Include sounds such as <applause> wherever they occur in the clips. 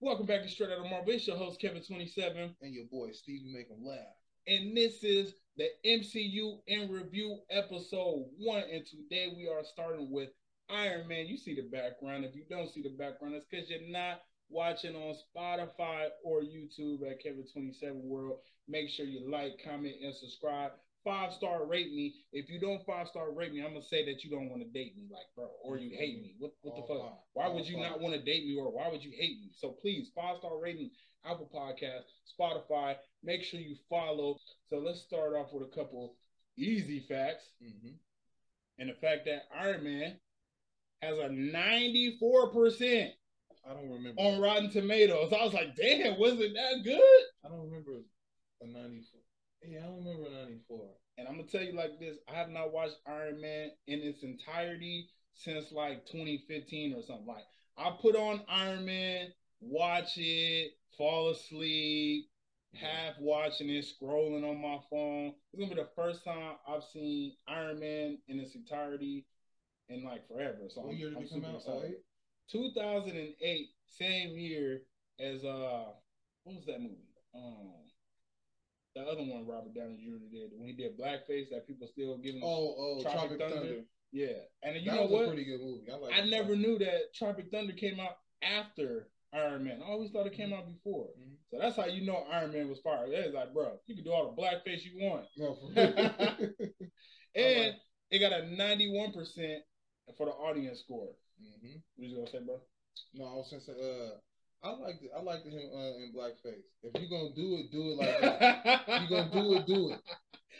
Welcome back to Straight Out of Marvel. It's your host, Kevin27. And your boy, Stevie Make 'em laugh. And this is the MCU in review episode one. And today we are starting with Iron Man. You see the background. If you don't see the background, it's because you're not watching on Spotify or YouTube at Kevin27 World. Make sure you like, comment, and subscribe. Five star rate me. If you don't five star rate me, I'm gonna say that you don't want to date me, like bro, or you hate me. What what the fuck? five. Why All would you five. not want to date me, or why would you hate me? So please, five star rating, Apple Podcast, Spotify. Make sure you follow. So let's start off with a couple easy facts, Mm-hmm. and the fact that Iron Man has a 94 percent I don't remember. on Rotten Tomatoes. I was like, damn, was it that good? I don't remember a 94. Yeah, I don't remember a 94. And I'm gonna tell you like this: I have not watched Iron Man in its entirety since like 2015 or something. Like I put on Iron Man, watch it, fall asleep, half watching it, scrolling on my phone. It's gonna be the first time I've seen Iron Man in its entirety in like forever. So What I'm, year did I'm it come out? excited. 2008, same year as uh, what was that movie? Um, the other one Robert Downey Jr. did when he did blackface that people still giving. Oh, oh, Tropic Tropic, Thunder. Thunder. yeah, and you that know what? pretty good movie. I, like I never knew that Tropic Thunder came out after Iron Man. I always thought it came out before. Mhm. So that's how you know Iron Man was fired. It's like, bro, you can do all the blackface you want, No, <laughs> <laughs> and it got a 91 percent for the audience score. hmm What you gonna say, bro? No, I was just uh, I like I like him uh, in blackface. If you're gonna do it, do it like that. you're gonna do it, do it.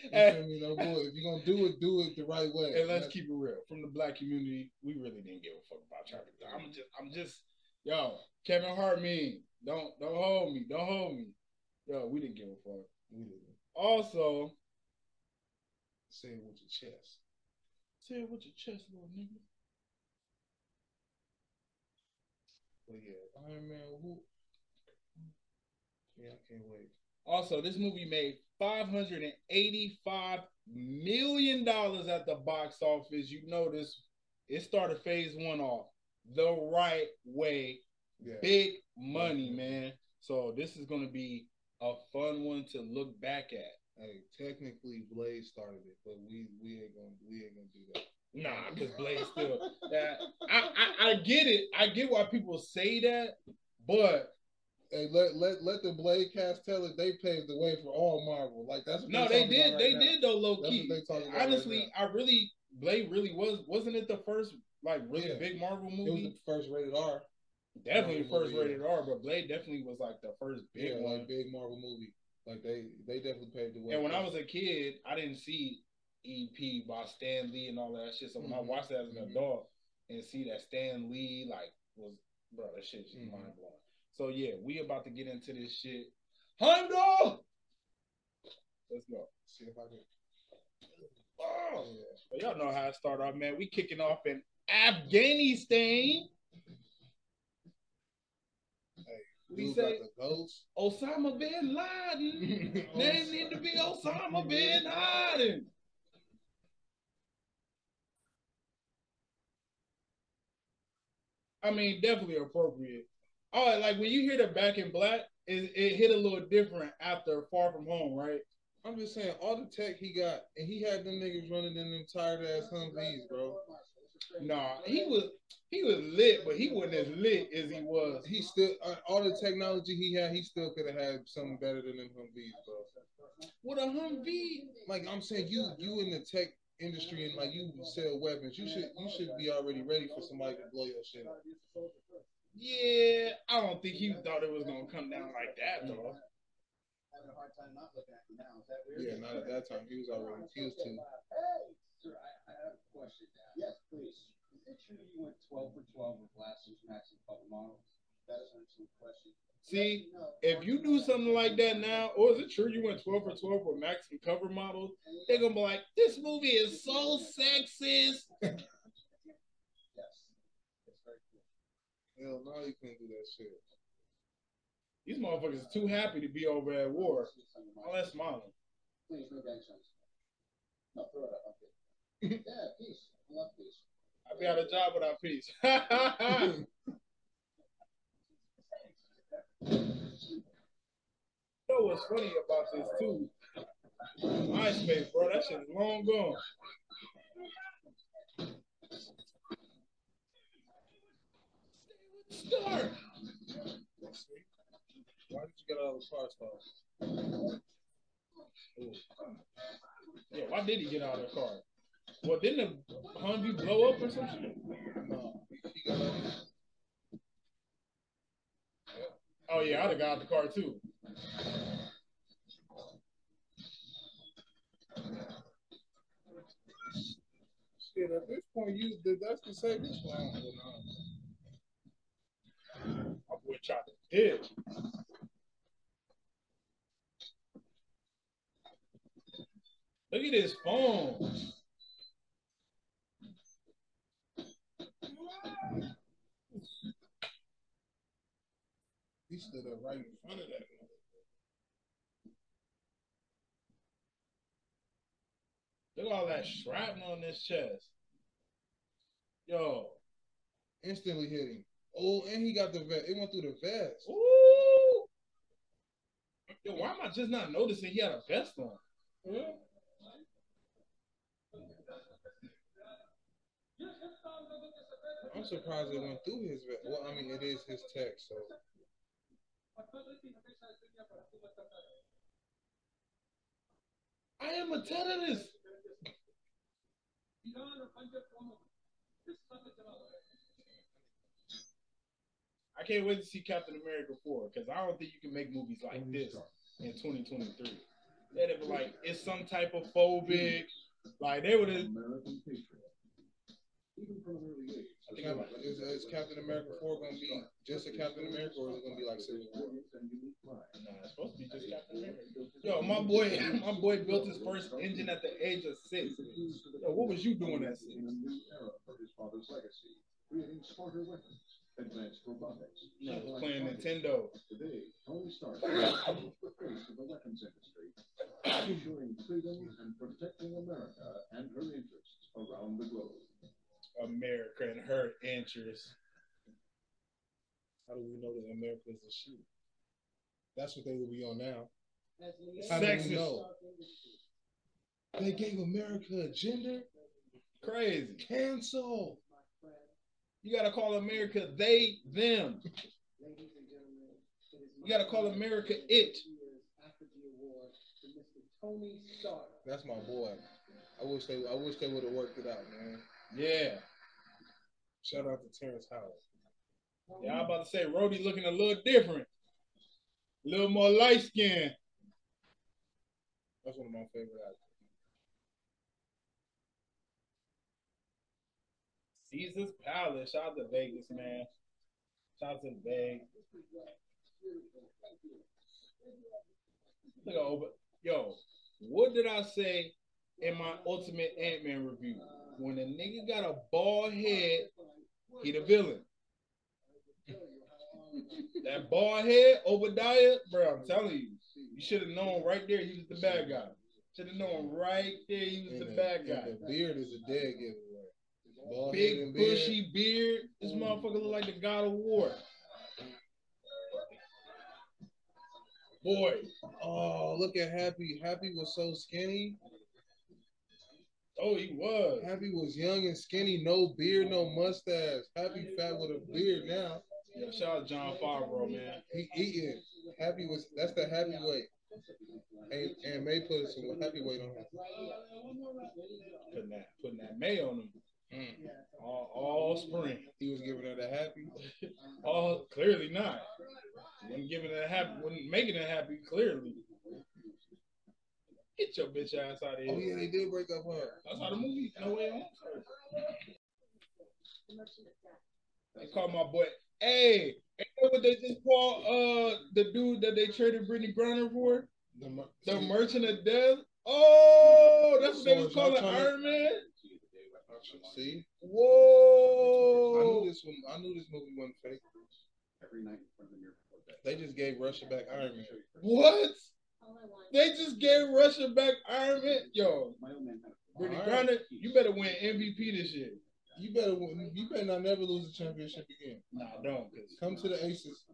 You feel me? No boy. If you're gonna do it, do it the right way. And let's That's- keep it real. From the black community, we really didn't give a fuck about Thunder. I'm just, I'm just, yo, Kevin Hart, mean, don't, don't hold me, don't hold me. Yo, we didn't give a fuck. we didn't Also, say it with your chest. say it with your chest, little nigga. But yeah, Iron Man. Who? Yeah, I can't wait. Also, this movie made five hundred and eighty-five million dollars at the box office. You notice it started phase one off the right way. Yeah. Big money, man. So this is gonna be a fun one to look back at. Hey, technically Blade started it, but we we ain't gonna we ain't gonna do that. Nah, because Blade still that I, I I get it. I get why people say that, but Hey, let let let the Blade cast tell it. They paved the way for all Marvel. Like that's what no, they did. about they now. did though, low That's key. what they talking about Honestly, right I really Blade really was wasn't it the first like really Yeah. big Marvel movie? It was the first rated R. definitely Marvel first movie, rated R, but Blade definitely was like the first big yeah, one. like big Marvel movie. Like they they definitely paved the way. And when I was a kid, I didn't see EP by Stan Lee and all that shit. So when I Mhm. watched that as an Mhm. adult and see that Stan Lee like was bro, that shit just Mhm. mind blowing. So yeah, we about to get into this shit. Hondo! Let's go. see if I can. Oh, Yeah. y'all know how it start off, man. We kicking off in Afghanistan. Hey, We say got the ghost. Osama bin Laden. <laughs> Name need to be Osama bin Laden. I mean, definitely appropriate. Oh, like when you hear the back in black, it, it hit a little different after Far From Home, right? I'm just saying, all the tech he got, and he had them niggas running in them tired ass Humvees, bro. Nah, he was he was lit, but he wasn't as lit as he was. He still, uh, all the technology he had, he still could have had something better than them Humvees, bro. With a Humvee, Like I'm saying, you you in the tech industry and like you sell weapons, you should you should be already ready for somebody to blow your shit up. yeah, I don't think he thought it was gonna come down like that though. Having a hard time not looking at me now. Is that weird? Yeah, not at that time. He was already he was too. Hey, sir, I, I have a question. Yes, please. Is it true you went 12 for 12 with last year's match in Puppet Models? That is an excellent question. See, if you do something like that now, or is it true you went 12 for 12 with Maxim cover models? They're gonna be like, this movie is so sexist. <laughs> Yes. Hell no, you can't do that shit. These motherfuckers are too happy to be over at war. All that smiling. Please, no gang signs. No, throw it up. Yeah, peace. I love peace. I'd be out of job without peace. <laughs> <laughs> you know what's funny about this too? MySpace, bro, that shit is long gone. Start. Why did you get out of the car stars? Yeah, why did he get out of the car? Well, didn't the Humvee blow up or some shit? No. Oh yeah, I'd have got out the car too. Shit, at this point, you that's the safest one. My boy tried to dip. Look at his phone. He stood up right in front of that. Look at all that shrapnel on his chest. Yo. Instantly hit him. Oh, and he got the vest. It went through the vest. Ooh. Yo, why am I just not noticing he had a vest on? I'm surprised it went through his vest. Well, I mean, it is his text, so I am a terrorist. I can't wait to see Captain America 4 because I don't think you can make movies like this in 2023. They'd be like, it's some type of phobic. Like, they would have. American patriot. Even from an early age, I think I'm Cap- is, is Captain America 4 going to be just a Captain America, or is it going to be like Civil War? and unique pride. Nah, it's supposed to be just Captain America. Yo, my boy, my boy built his first engine at the age of six. Yo, what was you doing at six? In a new for his father's legacy, creating smarter weapons, advanced robotics. No, satellite playing. Nintendo. Today, Tony Stark is the face of the weapons industry, ensuring freedom and protecting America and her interests around the globe. America and her interests. How do we know that America is a she? That's what they would be on now. Sexist. They gave America a gender? Crazy. Cancel. You gotta call America they, them. You gotta call America it. Tony Stark. That's my boy. I wish they I wish they would have worked it out, man. Yeah. Shout out to Terrence Howard. Yeah, I'm about to say Rhodey looking a little different. A little more light skin. That's one of my favorite actors. Caesar's Palace. Shout out to Vegas, man. Shout out to Vegas. Look over. Yo, what did I say in my Ultimate Ant Man review? When a nigga got a bald head, he the villain. that bald head, Obadiah, bro, I'm telling you, you should have known right there he was the bad guy. Should have known right there he was And the bad guy. the beard is a dead giveaway. Bald Big bushy beard. This motherfucker look like the God of War. Boy, Oh, look at Happy. Happy was so skinny. Oh he was. Happy was young and skinny, no beard, no mustache. Happy fat with a beard now. Yeah, shout out Jon Favreau, man. He eating. Happy was that's the happy weight. And and May put some happy weight on him. Putting that putting that May on him Mm. all, all spring. He was giving her the happy. All clearly not. Wasn't giving it a happy, wasn't making it happy. Clearly. Get your bitch ass out of here. Oh yeah, they did break up her. That's how the movie No Way Home. They called my boy. Hey, Ain't that what they just called uh the dude that they traded Brittney Griner for? The, mer- The Merchant of Death. Oh, that's what they So was is calling trying Iron Man. See, Whoa! I Whoa. knew this one. I knew this movie wasn't fake. Every night in front of the mirror bed. They just gave Russia back Iron Man. What? They just gave Russia back Iron Man. Yo, My old man had a Brittney. Griner, you better win MVP this year. You better, win- you better not never lose a championship again. Nah, don't. Come to the Aces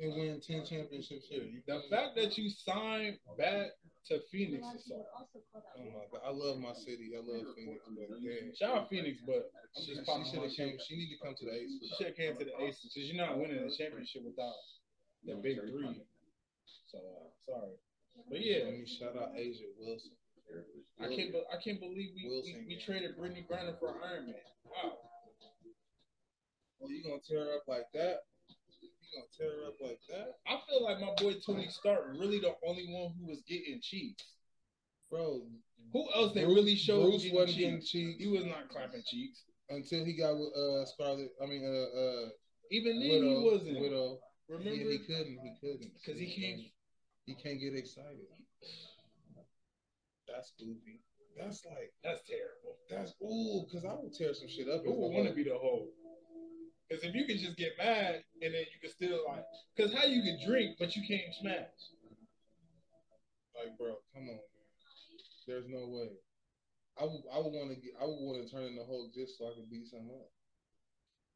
and win ten championships here. The fact that you signed back to Phoenix is so. Oh my god, I love my city. I love Phoenix, but yeah, Shout out Phoenix, but she, she should have came. She need to come to the Aces. She should have came to the Aces because you're not winning the championship without the big three. So uh, sorry, but yeah, Let me shout out A'ja Wilson. I can't. be- I can't believe we we, Wilson. we traded Brittney Griner for Iron Man. Wow. Oh, you gonna tear her up like that? You gonna tear her up like that, I feel like my boy Tony Stark really the only one who was getting cheeks. bro? Who else they really showed Bruce getting wasn't getting cheeks? cheeks He was not clapping cheeks. until he got with uh Scarlet. I mean, uh, uh, Even then, Widow. he wasn't. Widow. Remember? Yeah, he couldn't. He couldn't Because he can't. He can't get excited. That's goofy. That's like That's terrible. that's ooh, cause I would tear some shit up. Who would want to be the hoe? Because if you can just get mad and then you can still like, because how you can drink but you can't smash? Like, bro, come on, man. There's no way. I would, I would want to get, I would want to turn in the Hulk just so I could beat someone up.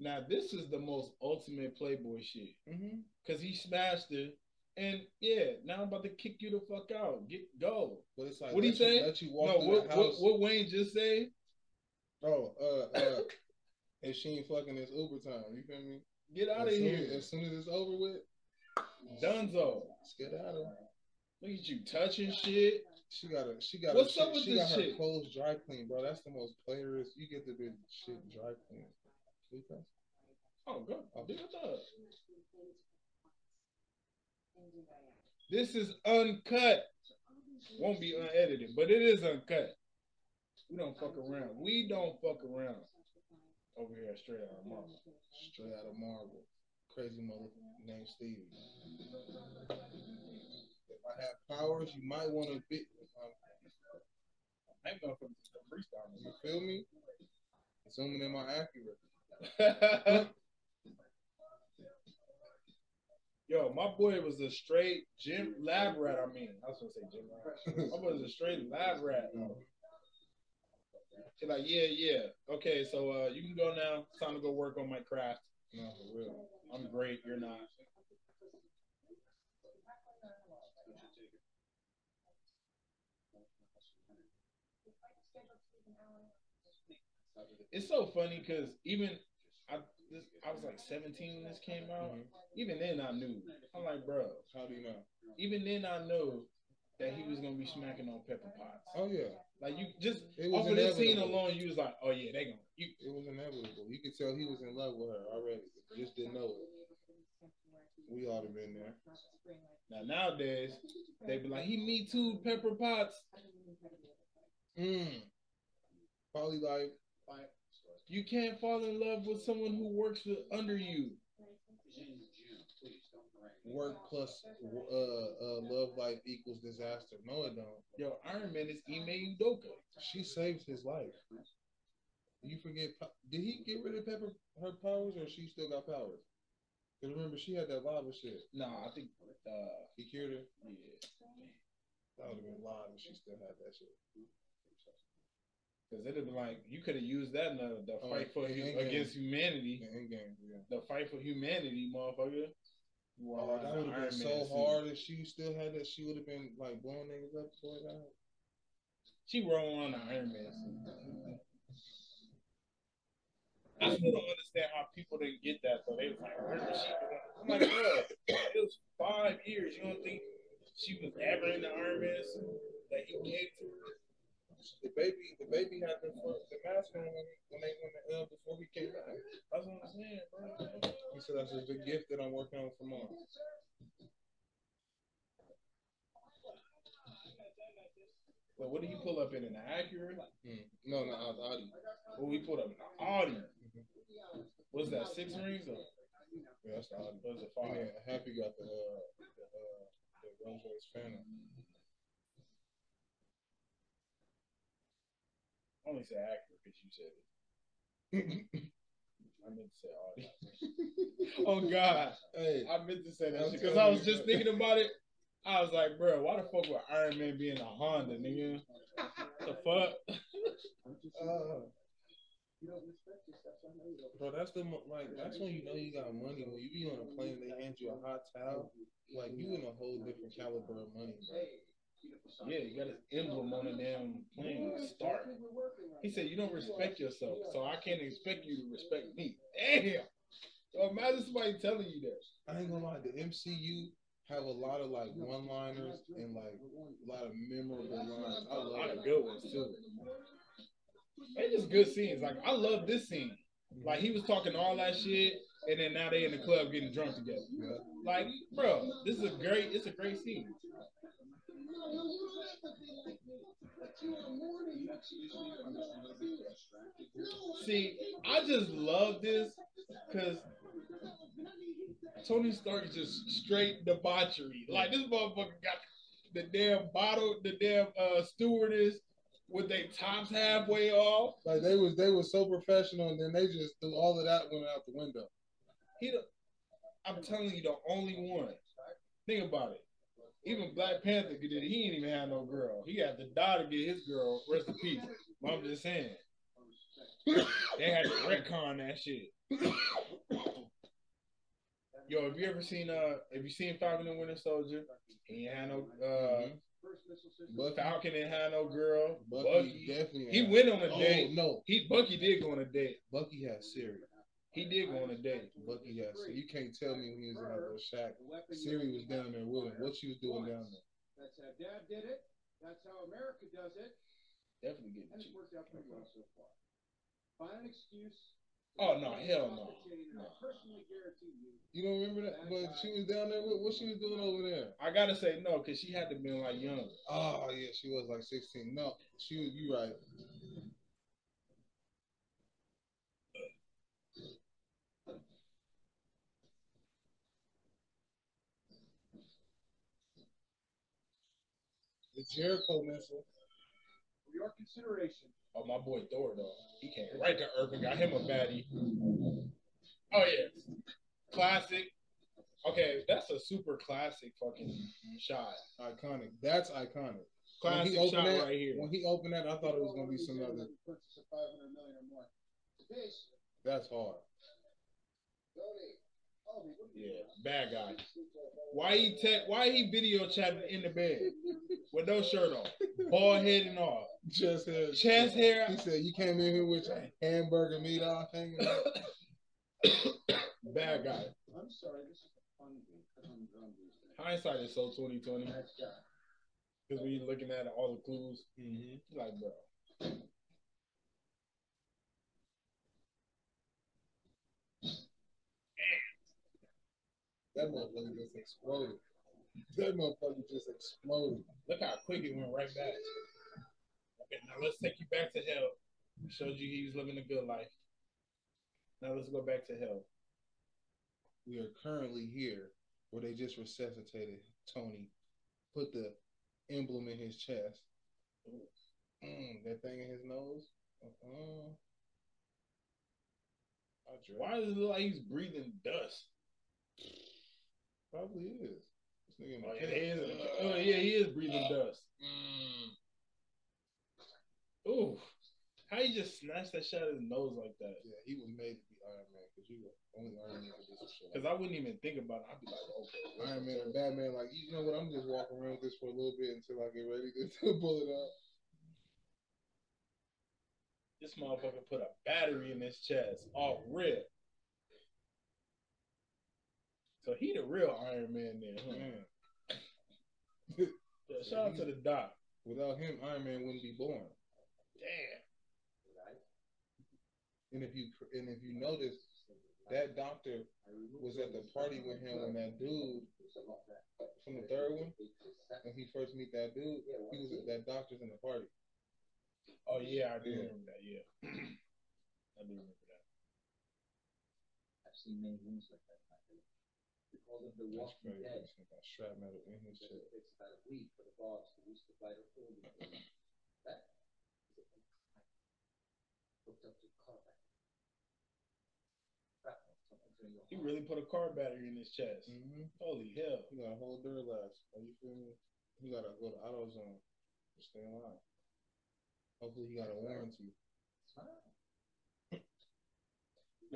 Now this is the most ultimate Playboy shit. Mm-hmm. Because he smashed it, and yeah, now I'm about to kick you the fuck out. Get go. But it's like, What let you- say? Let you walk No, what, what what Wayne just say? Oh, uh, uh, <laughs> if she ain't fucking, it's Uber time. You feel me? Get out of as here, As, soon as it's over with, Dunzo. let's get out of here. Look at you touching shit. She got a, she got What's a, up with she this got her clothes dry clean, bro. That's the most playerist. You get the bitch shit dry clean. Oh, good. I'll be with. This is uncut. Won't be unedited, but it is uncut. We don't fuck around. We don't fuck around over here straight out of Marvel. Straight out of Marvel. Crazy mother named Stevie. If I have powers, you might want to be. Um, Motherfucker just a freestyle. You feel me? Zooming in my accurate. <laughs> Yo, my boy was a straight gym lab rat. I mean, I was gonna say gym rat. <laughs> My boy was a straight lab rat. He's like, yeah, yeah. Okay, so uh, you can go now. It's time to go work on my craft. No, for real. I'm great. You're not. It's so funny because even this, I was like 17 when this came out. Mhm. Even then, I knew. I'm like, bro. How do you know? Even then, I knew that he was gonna be smacking on Pepper Potts. Oh yeah, Like you just It was off of this scene alone, you was like, oh yeah, they gonna. You, it was inevitable. You could tell he was in love with her already. Just didn't know it. We all have been there. now nowadays, they be like, he me too, Pepper Potts. Mm. Probably like You can't fall in love with someone who works with, under you. work plus uh, uh, love life equals disaster. No, it don't. Yo, Iron Man is Ime Udoka. She saved his life. You forget? Did he get rid of Pepper her powers, or she still got powers? Cause remember she had that lava shit. Nah, I think uh He cured her. yeah. That would have been live if she still had that shit. Cause it'd be like you could have used that in the, the Oh, fight for hu- against humanity. The end game, yeah. The fight for humanity, motherfucker. You walk Oh, that would have been so suit. hard if she still had that. She would have been like blowing niggas up before that. She roll on the Iron Man suit. I still don't understand how people didn't get that though. They was like, where she? I'm like, bro, it was five years. You don't think she was ever in the Iron Man suit that he gave to her? The baby, the baby had the the mask on when, when they went to uh, before we came back. That's what I'm saying, bro. He said that's just a gift that I'm working on for mom. But what did he pull up in an Acura? Mm. No, no, I was Audi. What we put up in an Audi? What's that? Six rings? Or? Yeah, that's the Audi. And fire. then Happy got the uh, the, uh, the Rolls Royce Phantom. I only say Acura because you said it. <laughs> I meant to say Audi. <laughs> oh God, hey, I meant to say that because I was you, just bro. thinking about it. I was like, bro, why the fuck would Iron Man be in a Honda, nigga? The fuck? <laughs> uh, bro, that's the like that's when you know you got money. When you be on a plane, they hand you a hot towel. Like you in a whole different caliber of money, bro. Yeah, you got his emblem on the damn plane. Start. He said, "You don't respect yourself, so I can't expect you to respect me." Damn. So imagine somebody telling you that. I ain't gonna lie, the MCU have a lot of like one-liners and like a lot of memorable lines. I A love lot of good ones too. They just good scenes. Like I love this scene. Like he was talking all that shit, and then now they in the club getting drunk together. Yeah. Like, bro, this is a great. It's a great scene. See, I just love this because Tony Stark is just straight debauchery. Like this motherfucker got the damn bottle, the damn uh, stewardess with their tops halfway off. Like they was they was so professional, and then they just threw all of that went out the window. He, the, I'm telling you, the only one. Think about it. Even Black Panther did it. He ain't even have no girl. He had to die to get his girl. Rest in peace. But I'm just saying. They had to retcon that shit. Yo, have you ever seen uh have you seen Falcon and Winter Soldier? He ain't had no uh Bucky, Falcon didn't have no girl. Bucky, Bucky, definitely. he had- went on a Oh date. no, He Bucky did go on a date. Bucky had Siri. He did go on a date. Bucky had Siri. You can't tell me when he was in that little shack. Siri was down there with him. What she was doing down there? That's how Dad did it. That's how America does it, Definitely getting and it's worked out pretty well so far. Find an excuse. Oh no, hell no. Personally you, You don't remember that? But she was down there. With, what she was doing over there? I gotta say no, because she had to be like young. Oh yeah, she was like sixteen. No, she was. You right. The Jericho missile. for your consideration, Oh, my boy Thor though. He came right to and got him a baddie. Oh yes, classic. Okay, that's a super classic fucking shot. Iconic. That's iconic. Classic when he shot that, right here. When he opened that, I thought it was gonna be some other. purchase of 500 million or more. This, That's hard. Tony, Tony, what are you Yeah, bad guy. Why he te- Why he video chatting in the bed with no shirt on, bald head and all, Chest hair. chest hair. He said, "You came in here with your hamburger meat off hanging out." <coughs> bad guy. I'm sorry, this is a fun game. Come on, drum these things. Hindsight is so twenty twenty That guy. because we looking at all the clues. Mm-hmm. Like, bro, That motherfucker just exploded. That motherfucker just exploded. look how quick it went right back. Okay, now let's take you back to hell. Showed you he was living a good life. Now let's go back to hell. We are currently here where they just resuscitated Tony, put the emblem in his chest. Mm, that thing in his nose. Uh-uh. Why does it look like he's breathing dust? Probably is. This nigga in the Oh yeah, he is. Oh yeah, he is breathing uh, dust. Mm. Ooh, how you just snatch that shot of his nose like that? Yeah, he was made to be Iron Man because you were only Iron Man could do some shit. Because I wouldn't even think about it. I'd be like, okay. Iron Man and Batman, like you know what? I'm just walking around with this for a little bit until I get ready to, <laughs> pull it out. this motherfucker put a battery in his chest off rip. So he the real Iron Man then, huh? Man, mm. <laughs> Yeah, shout out to the doc. without him, Iron Man wouldn't be born. Damn. And if you and if you notice, that doctor was at the party with him when that dude from the third one, when he first meet that dude, he was at that doctor's in the party. Oh yeah, I do Yeah. remember that. Yeah, <clears throat> I do remember that. I've seen many wounds like that. We call them the That's walking crazy. dead. This nigga got shrapnel in his Because chest. it takes about a week for the dogs to reach the vital organ. That is a hooked up to the car battery. Shrapnel, something to your He heart. really put a car battery in his chest. Mm-hmm. Holy hell. He got a whole Duralast. Are you feel me? He gotta go to AutoZone to stay alive. Hopefully, he got a warranty.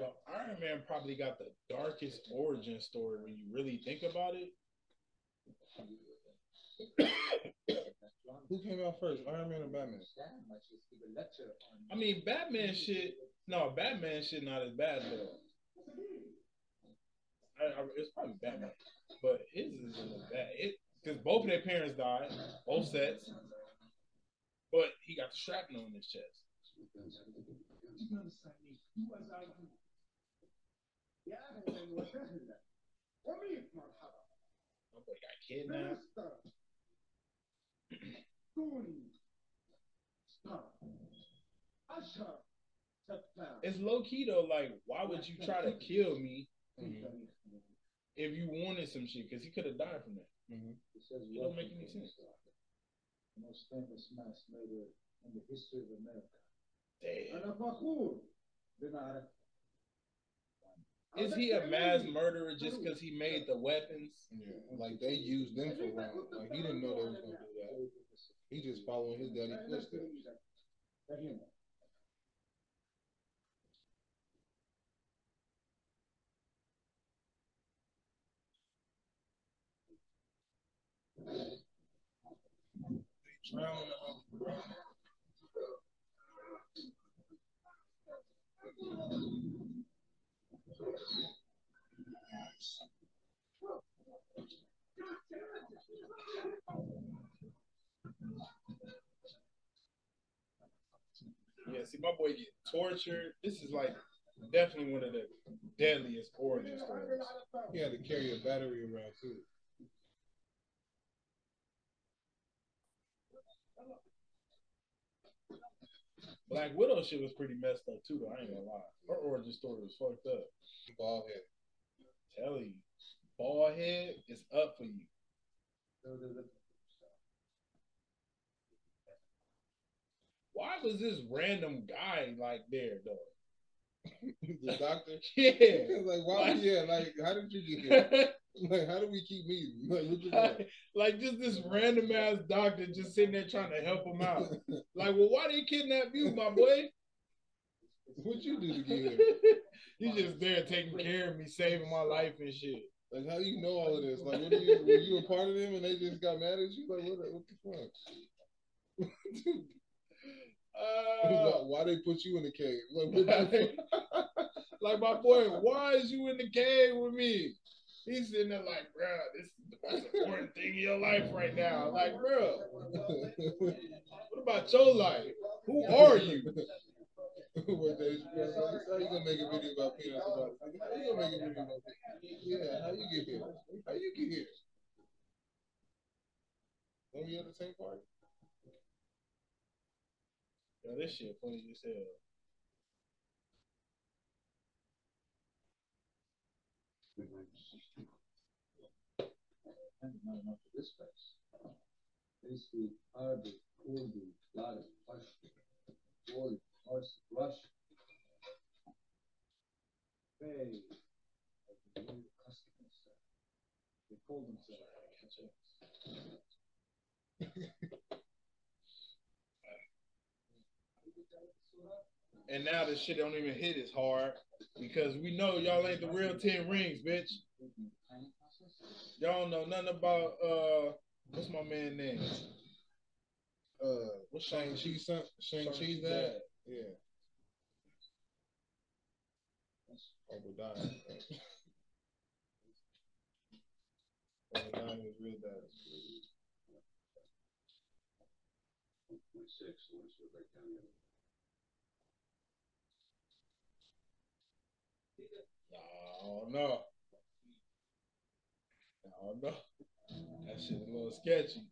Iron Man probably got the darkest origin story when you really think about it. Who came out first, Iron Man or Batman? I just give a lecture on. I mean, Batman shit. No, Batman shit not as bad though. I, I, it's probably Batman, but his is bad. It because both of their parents died, both sets. But he got the shrapnel in his chest. My boy got kidnapped. It's low key though. Like, why would you try to kill me Mm-hmm. if you wanted some shit? Because he could have died from that. Mm-hmm. It don't make any sense. The most famous mass murder in the history of America. Damn. أنا فخور بما is he a mass murderer just because he made the weapons? Yeah, like they used them for wrong. Like he didn't know they was gonna do that. He just following his daddy footsteps. Yeah, see, my boy get tortured. This is like definitely one of the deadliest origin stories. He had to carry a battery around too. Black Widow shit was pretty messed up too, though. I ain't gonna lie. Her origin story was fucked up. Bald head. Tell you, bald head is up for you. Why was this random guy like there though? the doctor. <laughs> Yeah. <laughs> Like why? Yeah, like how did you get here? <laughs> Like how do we keep meeting? Like doing? like just this random ass doctor just sitting there trying to help him out. Like, well, why they kidnap you, my boy? what you do to get here? you just there taking care of me, saving my life and shit. Like how do you know all of this? Like what are you? Were you a part of them and they just got mad at you? Like what? What the fuck? Uh, why, they put you in the cave? <laughs> Like what the <laughs> fuck? <laughs> like my boy, why is you in the cave with me? He's sitting there like, bro, this is the most important thing in your life right now. Like, bro, what about your life? Who are you? what they, how you gonna make a video about peanuts about How you gonna make a video about peanuts? Yeah, how you get here? How you get here? When we at the same party? Yo, this shit funny as hell. And not enough of this place. Basically, Arabic, Urdu, Latin, Pashto, Word, Farsi, Russian. They have the new customers. They call themselves <laughs> And now this shit don't even hit as hard because we know y'all ain't the real Ten Rings, bitch. Y'all don't know nothing about uh what's my man name? Uh, What's Shang Chi Shang Chi's dad. Yeah. Obadiah. <laughs> Obadiah is real. No, no. No, no. That shit a little sketchy.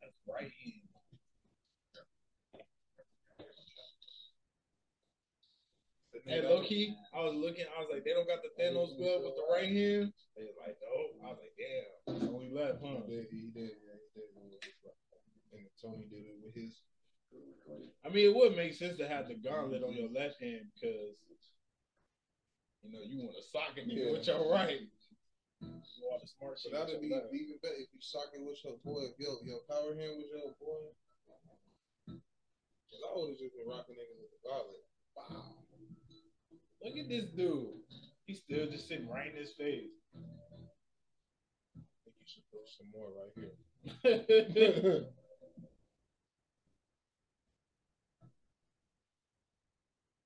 That's right in. Hey, low key, I was looking. I was like, they don't got the Thanos glove with the right hand. They was like, no. I was like, damn. That's only left, huh? He did, he did, yeah, he did. it with his right hand. And Tony did it with his. I mean, it would make sense to have the gauntlet on your left hand because you know you want to sock it Yeah. with your right. All the smart shit. that'd be left. even better if you socking with your boy, if your, your power hand was your boy. Cause I would have just been rocking niggas with the gauntlet. Wow. Look at this dude. He's still just sitting right in his face. I think you should throw some more right here. <laughs> <laughs>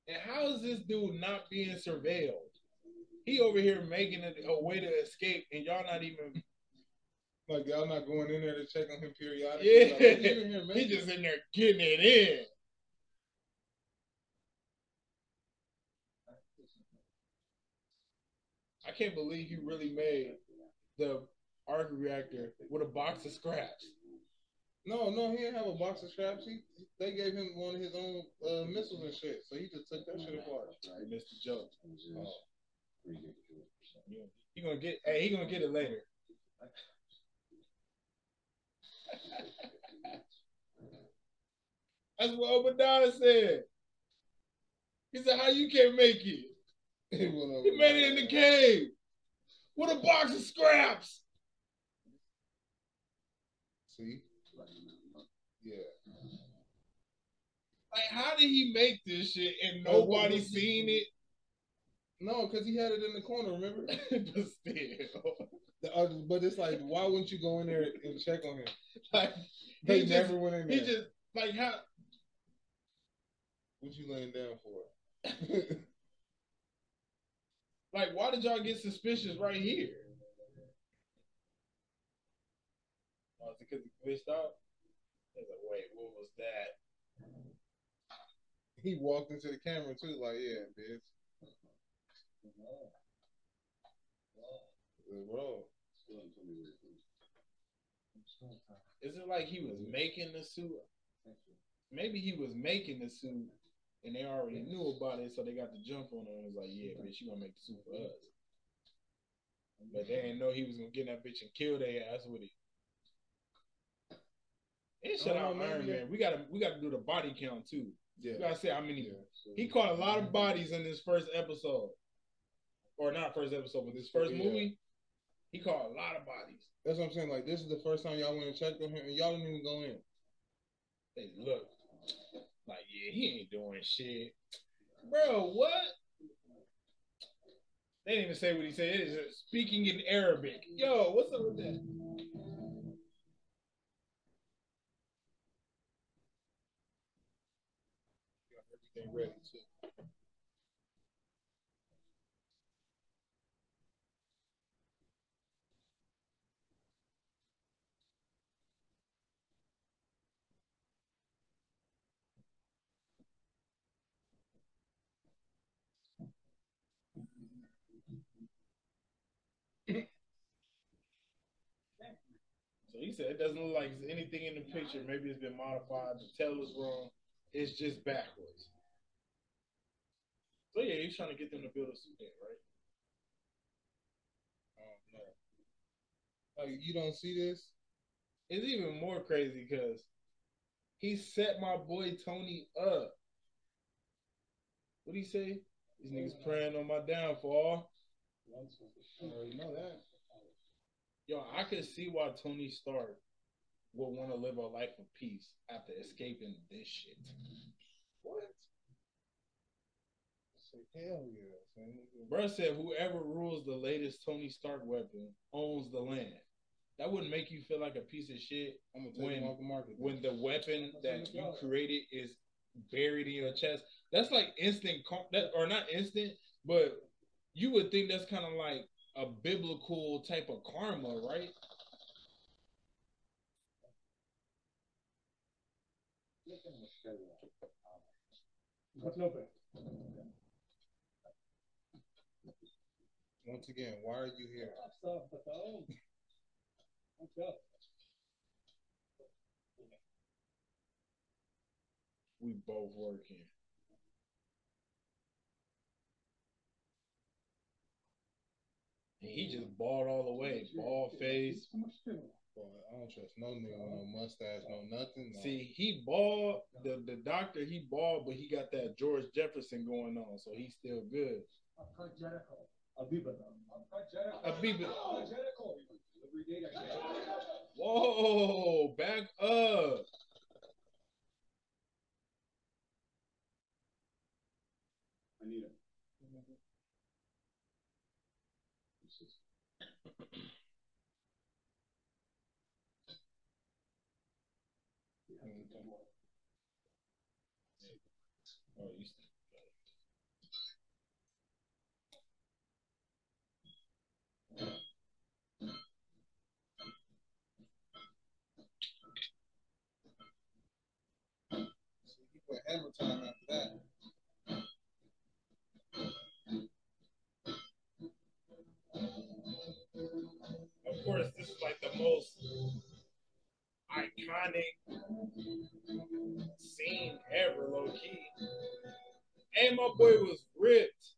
and how is this dude not being surveilled? He over here making it a way to escape, and y'all not even. <laughs> Like y'all not going in there to check on him periodically. Yeah, Like, what you in here, <laughs> he just in there getting it in. I can't believe he really made the arc reactor with a box of scraps. No, no, he didn't have a box of scraps. He they gave him one of his own uh, missiles and shit, so he just took that shit apart. He missed the joke. Oh. He gonna get. Hey, he gonna get it later. <laughs> That's what Obadiah said. He said, "How you can't make it? <laughs> He He made it in the cave with a box of scraps." See? Yeah. Like, how did he make this shit and Oh, what nobody he- seen it? No, because he had it in the corner, remember? <laughs> but still, The- uh, but it's like, why wouldn't you go in there and check on him? <laughs> like They he just, never went in there. he just like how What you laying down for? <laughs> like why did y'all get suspicious right here? Oh, is it because he glitched out? They're like, wait, what was that? He walked into the camera too, like, yeah, bitch. Uh-huh. It's. Is it like he was making the suit? Maybe he was making the suit and they already knew about it, so they got the jump on him and was like, yeah, bitch, you gonna make the suit for us. But they didn't know he was gonna get that bitch and kill their ass with it. And shut Oh, out Iron Man. We gotta we gotta do the body count too. Yeah. We gotta say how many yeah. he caught a lot of bodies in this first episode. Or not first episode, but this first Yeah. movie, he caught a lot of bodies. That's what I'm saying. Like, this is the first time y'all went and checked on him, and y'all didn't even go in. They look like, yeah, he ain't doing shit. Bro, what? They didn't even say what he said. It is speaking in Arabic. Yo, what's up with that? So he said it doesn't look like anything in the picture. Maybe it's been modified. The tail is wrong. It's just backwards. So yeah, he's trying to get them to build a suit, right? Um, no. Like, you don't see this? It's even more crazy because he set my boy Tony up. What do he say? These niggas praying on my downfall. I already know that. Yo, I could see why Tony Stark would want to live a life of peace after escaping this shit. What? Say hell yeah. Bruh said whoever rules the latest Tony Stark weapon owns the land. That wouldn't make you feel like a piece of shit When- the market. when the weapon that you created is buried in your chest. That's like instant, car- that or not instant, but you would think that's kind of like a biblical type of karma, right? Once again, why are you here? <laughs> We both working. And he just balled all the way, bald face. Boy, I don't trust no nigga with no mustache, no nothing. No. See, he bald. The the doctor he bald, but he got that George Jefferson going on, so he's still good. Abiba. Whoa, back up. Anita. Oh, hammer time after that. Of course, this is like the most iconic scene ever, low key. And my boy was ripped.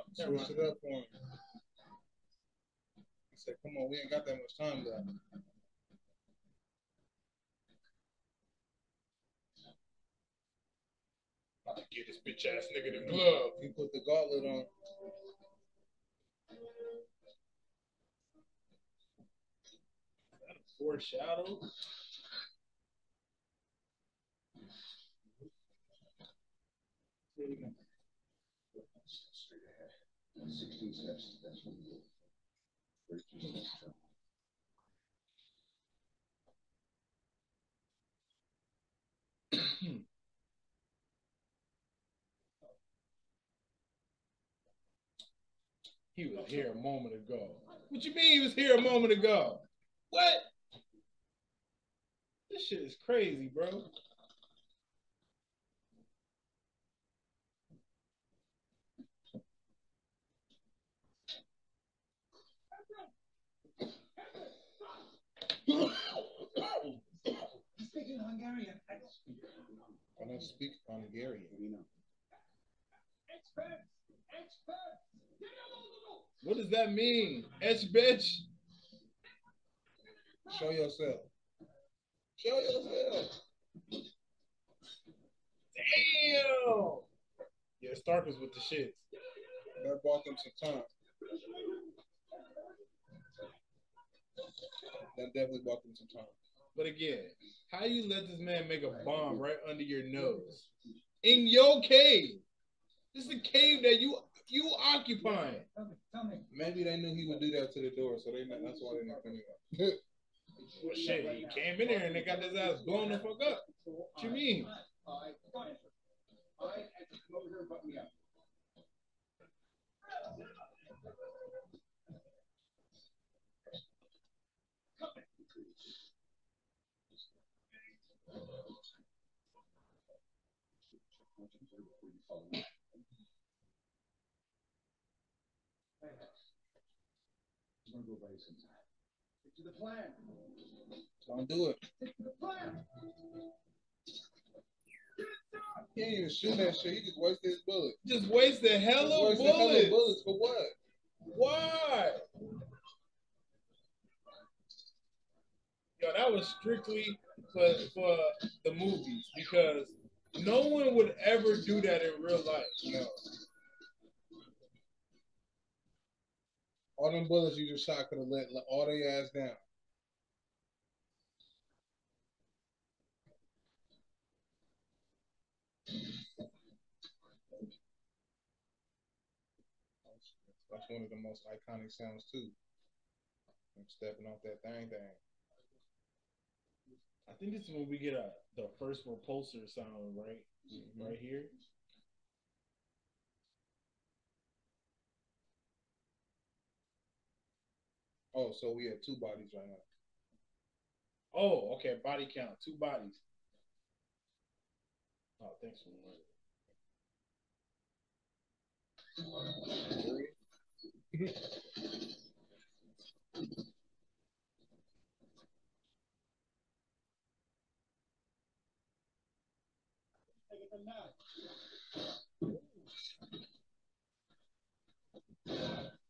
Switch it up for him. He said, "Come on, we ain't got that much time left." About to get this bitch ass nigga the glove. He put the gauntlet on. Foreshadow. Straight ahead. Sixteen steps. That's what we do. <clears throat> He was here a moment ago. What you mean he was here a moment ago? What? This shit is crazy, bro. Hungarian. I don't speak Hungarian. We know. What does that mean? Etch bitch? Show yourself. Show yourself. Damn. Yeah, Stark was with the shits. That bought them some time. That definitely bought them some time. But again, how you let this man make a bomb right under your nose? In your cave. This is a cave that you you occupying. Maybe they knew he would do that to the door, so they not, that's why they not coming out. <laughs> Well shit, he came in there and they got his ass blown the fuck up. What you mean? I got it. I had to come over here and butt me up. I'm gonna go buy you some time. Stick to the plan. Don't do it. To the plan. He ain't even shoot that shit. He just wasted his bullet. Just wasted hella Wasted hella bullets. bullets for what? Why? Yo, that was strictly for for the movies because no one would ever do that in real life. No. All them bullets you just shot could have let let all their ass down. That's one of the most iconic sounds too. I'm stepping off that thing thing. I think this is when we get a the first repulsor sound right Mhm. right here. Oh, so we have two bodies right now. Oh, okay. Body count, two bodies. Oh, thanks for reminding.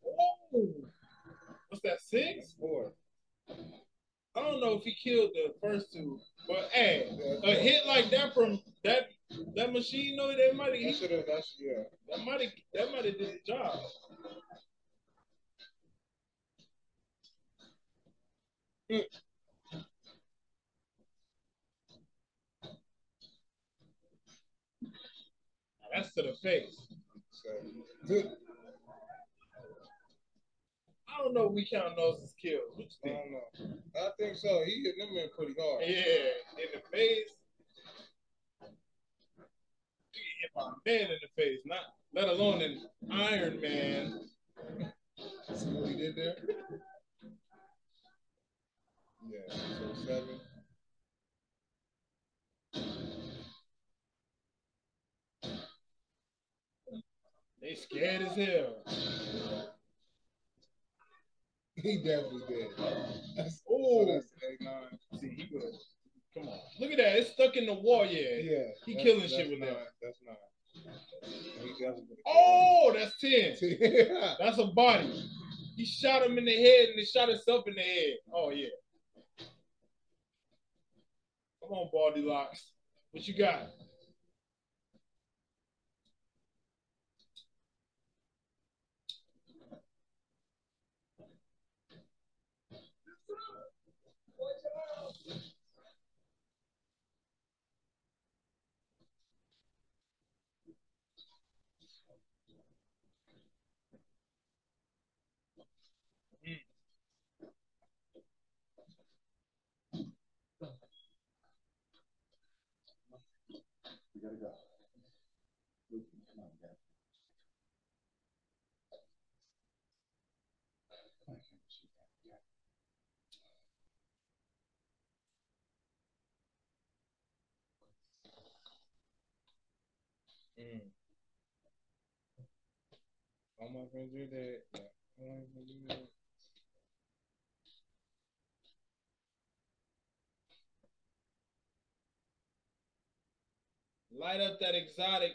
Oh, what's that? Six? or I don't know if he killed the first two, but hey, a hit like that from that that machine, no, that might That have have. Yeah. that might have that might have did the job. That's to the face. So, I don't know if we count those as kills. What I you think? don't know. I think so. He hit them in pretty hard. Yeah, in the face. Get hit a man in the face, not let alone an Iron Man. See what he did there? Yeah. So seven. They scared as hell. <laughs> He definitely did. That's, Oh. so that's. See, he. Come on, look at that. It's stuck in the wall. Yeah. Yeah. He killing shit with nine. that. That's nine. He definitely would've Oh, that's ten. <laughs> yeah. That's a body. He shot him in the head and he shot himself in the head. Oh yeah. Come on, Baldy Locks. What you got? Gotta go. Come on, Dad. Mm. All my friends. Yeah. All my friends are dead. Light up that exotic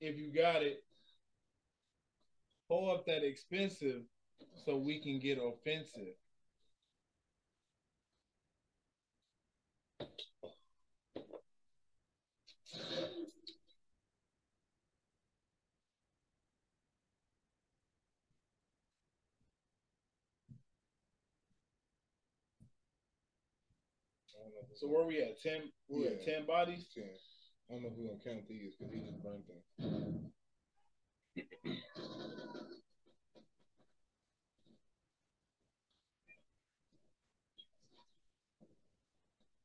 if you got it. Pull up that expensive so we can get offensive. I don't know if So where we at? Ten we're at ten bodies? ten. I don't know who gonna count these because he just burned them.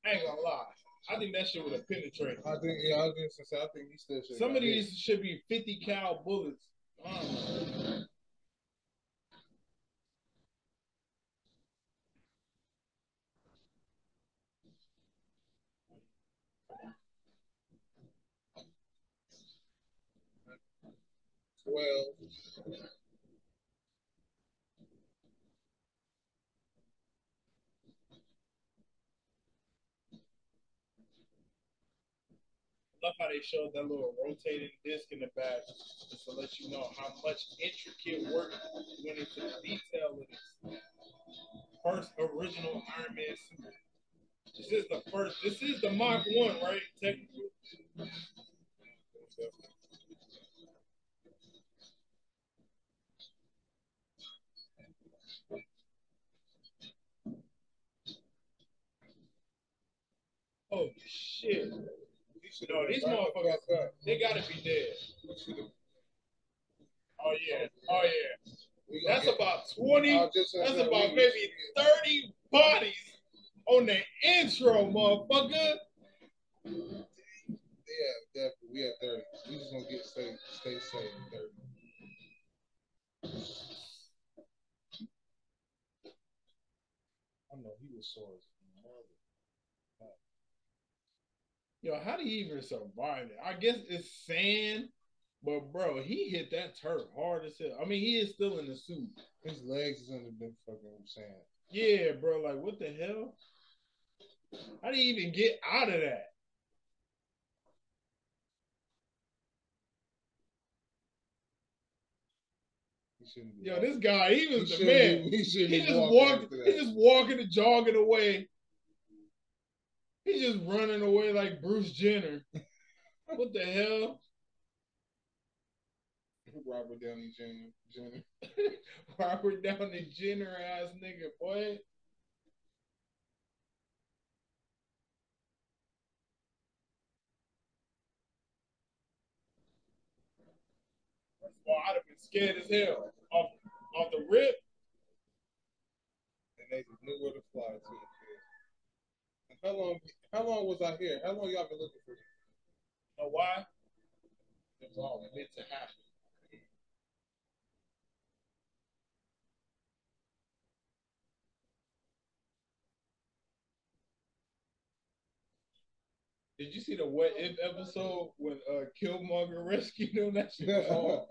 I ain't gonna lie. I think that shit would have penetrated. I think yeah, I was gonna say I think he still should. Some of these should be fifty cal bullets. 12. love how they showed that little rotating disc in the back just to let you know how much intricate work went into the detail of this first original Iron Man suit. This is the first, this is the Mach 1, right? Technically. Oh shit! No, these motherfuckers, uh, they gotta be dead. Oh yeah, oh yeah. That's about twenty. I was just uh, gonna That's about we- maybe thirty bodies on the intro, motherfucker. Yeah, definitely. We at 30. We just gonna get stay stay safe 30. I know he was sore as mother. Yo, how do you even survive it? I guess it's sand, but bro, he hit that turf hard as hell. I mean, he is still in the suit. His legs is under the fucking sand. Yeah, bro. Like, what the hell? How do you even get out of that? He. Yo, this guy, he He was the man. he He just walking walking. He just walking and jogging away. He's just running away like Bruce Jenner. what the hell? Robert Downey Jr. Jr. <laughs> Robert Downey Jenner ass nigga, boy. Well, I'd have been scared as hell off off the rip. and they just knew where to fly to. And how long? How long was I here? How long y'all been looking for me? Know why? It was all meant to happen. Did you see the What If episode when uh, Killmonger <laughs> rescued him? That shit was hard.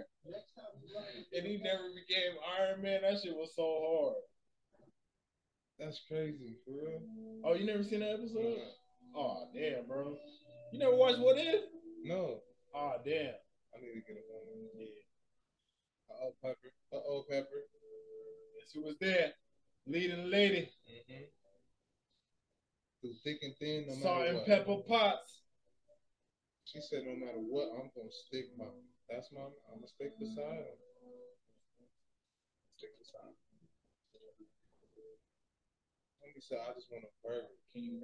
and he never became Iron Man. That shit was so hard. That's crazy, for real. Oh, you never seen that episode? Oh, damn, bro. You never watched What If? No, Oh, damn. I need to get a woman. Yeah. Uh oh, Pepper. Uh oh, Pepper. Guess who was there? Leading lady. Mm-hmm. Through thick and thin, no Salt and what. pepper Potts. She said, no matter what, I'm gonna stick my. That's my. I'm gonna stick beside him. Stick beside. him. Let me say, I just want a burger. Can you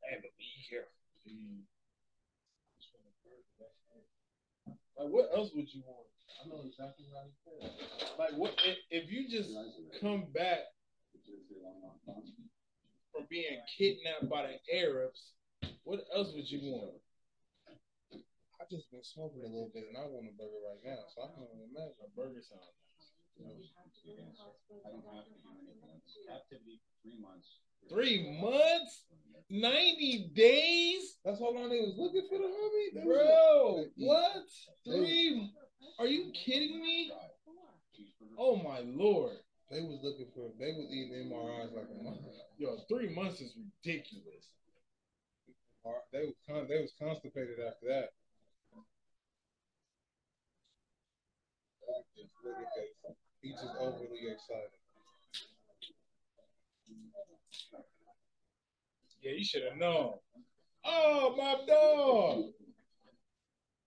rest? Hey, but be careful. Just want a burger, that's it. Like, what else would you want? I know exactly how you feel. Like, what if, if you just come back from being kidnapped by the Arabs? What else would you want? I just been smoking a little bit, and I want a burger right now. So I can only imagine. A burger sound I don't have to do anything. Captivity, three months. Three months? 90 days? That's how long they was looking for the homie, Bro, what? Three? Are you kidding me? Oh my lord. They was looking for. They was eating MREs like a month. Yo, three months is ridiculous. They was con- they was constipated after that. Look at that. He just overly excited. Yeah, you should have known. Oh, my dog.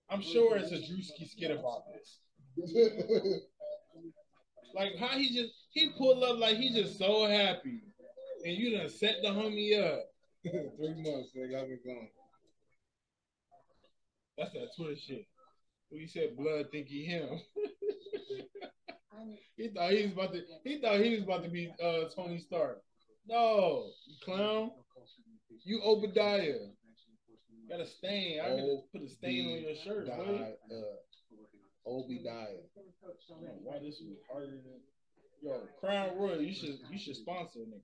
I'm sure it's a Drewski skit about this. <laughs> Like how he just he pulled up like he just so happy. And you done set the homie up. <laughs> Three months they got me going. That's that Twitter shit. When he said blood think he him. <laughs> he thought he was about to he thought he was about to be uh Tony Stark. No, you clown. You Obadiah. Got a stain. I gotta put a stain on your shirt, boy. uh, Obi died. Why this was harder than Yo, Crown Royal, you should you should sponsor niggas.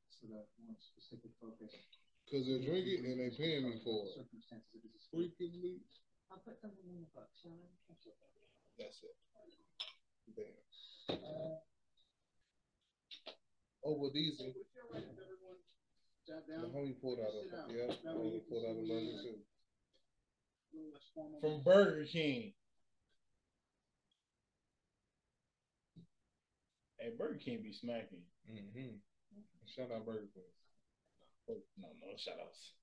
Cause they're drinking and they paying me for it. Freakingly. I'll put something in the book, shall I? That's it. Damn. Over diesel. The homie pulled out a yeah, the homie pulled out a burger too. From Burger King. Hey, Burger King be smacking. Mm-hmm. Shout out Burger King. Oh, no, no shout outs.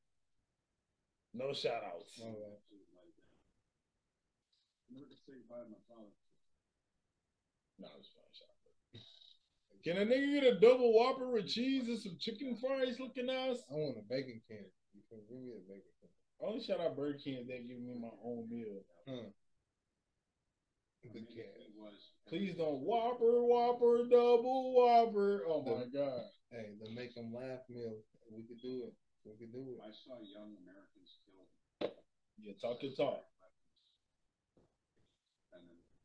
No shout outs. My bad. No, it's fine. Shout out. Can a nigga get a double whopper with cheese and some chicken fries looking ass? I want a bacon candy. You can give me a bacon candy. Only shout out Burger King if they give me my own meal. Huh. The cat. Please don't whopper, whopper, double whopper. Oh my god. Hey, the make them laugh meal. We could do it. We could do it. I saw young Americans killed. Yeah, talk your talk.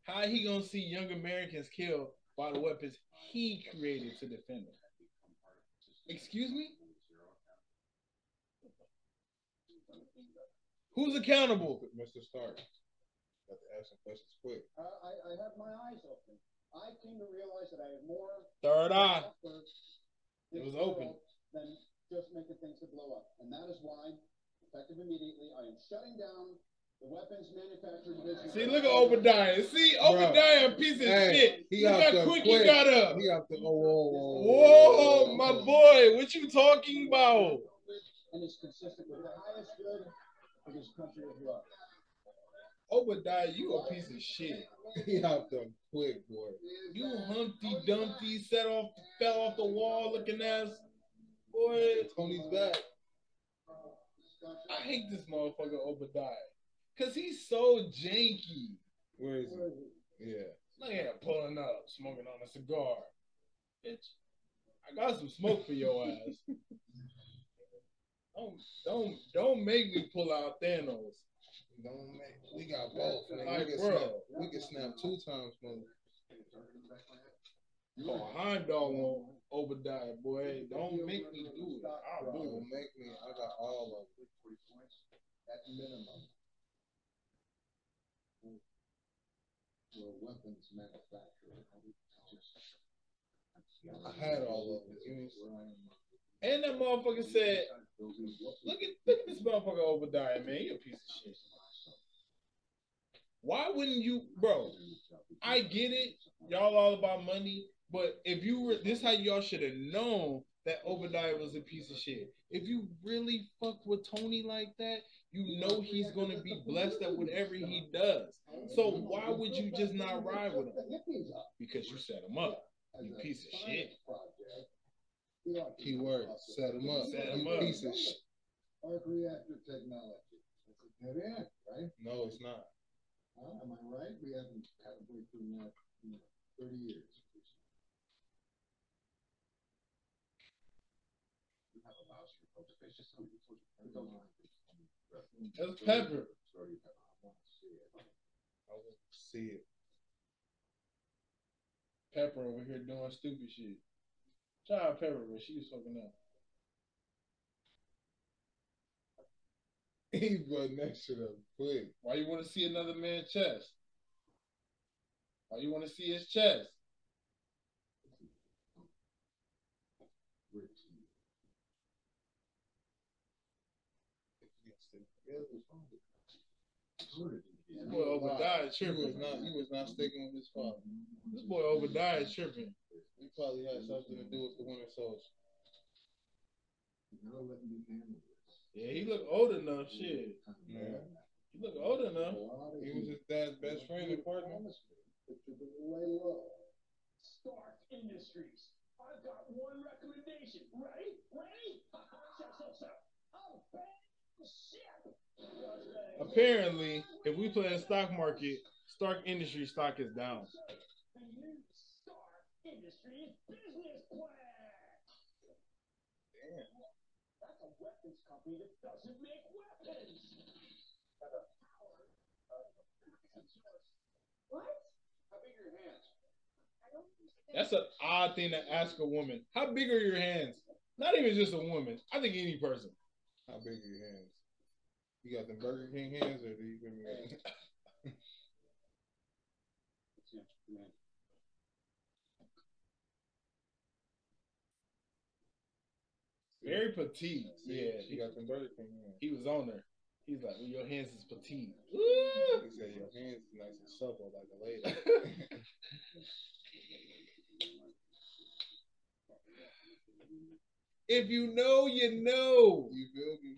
How he gonna see young Americans killed by the weapons he created to defend them? become part of the system. Excuse me? Who's accountable? Mr. Stark. Got to ask some questions quick. I, I, I have my eyes open. I came to realize that I have more Third eye. It was open. Than just making things to blow up. And that is why, effective immediately, I am shutting down the weapons manufacturing division. See, look at Obadiah. See, Obadiah, a piece of Hey, shit. he look out how quick quick. he got up. He got the oh, whoa, whoa, Whoa, my boy, what you talking about? And it's consistent with the highest good for this country of love. Obadiah, you a piece of shit. <laughs> He out there quick, boy. You Humpty Dumpty set off, fell off the wall looking ass. Boy, Tony's back. I hate this motherfucker Obadiah. Cause he's so janky. Where is he? Yeah. Look at him pulling up, smoking on a cigar. Bitch, I got some smoke for your ass. <laughs> Don't don't don't make me pull out Thanos. Don't make, we got both. nigga. Like, we, can bro. snap, we can snap two times, mother. Oh, Heimdall on Obadiah, boy. Don't make me do it. I'll do Don't make me. I got all of it. At the minimum. We're a weapons manufacturer. I had all of it. And that motherfucker said, look at look at this motherfucker Obadiah, man. He a piece of shit. Why wouldn't you, bro? I get it. Y'all all about money, but if you were this, how y'all should have known that Obadiah was a piece of shit. If you really fuck with Tony like that, you know he's gonna be blessed at whatever he does. So why would you just not ride with him? Because you set him up. You piece of shit. Keyword. Set him up. Set him You up. Piece of shit. Arc reactor technology. That's a dead end, right? No, it's not. Huh? Am I right? We haven't had a breakthrough in that in thirty years. That's Pepper. I want to see it. Pepper over here doing stupid shit. Out Pepper, but she was fucking up. He button that shit up quick. Why you want to see another man's chest? Why you want to see his chest? This boy Obadiah You was tripping. not. You was not sticking with his father. This boy Obadiah tripping. He probably had something to do with the Winter Soldier. Yeah, he look old enough. Shit, Yeah. he look old enough. He was his dad's best friend and partner. Stark Industries. I've got one recommendation. Ready? Ready? Check this out. Oh, bang, shit. Apparently, if we play a stock market, Stark Industry stock is down. The. That's a weapons company that doesn't make weapons. What? How big are your hands? That's an odd thing to ask a woman. How big are your hands? Not even just a woman. I think any person. How big are your hands? You got the Burger King hands, or do you give me? Very petite. Yeah, she got the Burger King hands. he was on there. He's like, well, your hands is petite. Ooh. He said your hands is nice and supple like a lady. <laughs> if you know, you know. you feel me?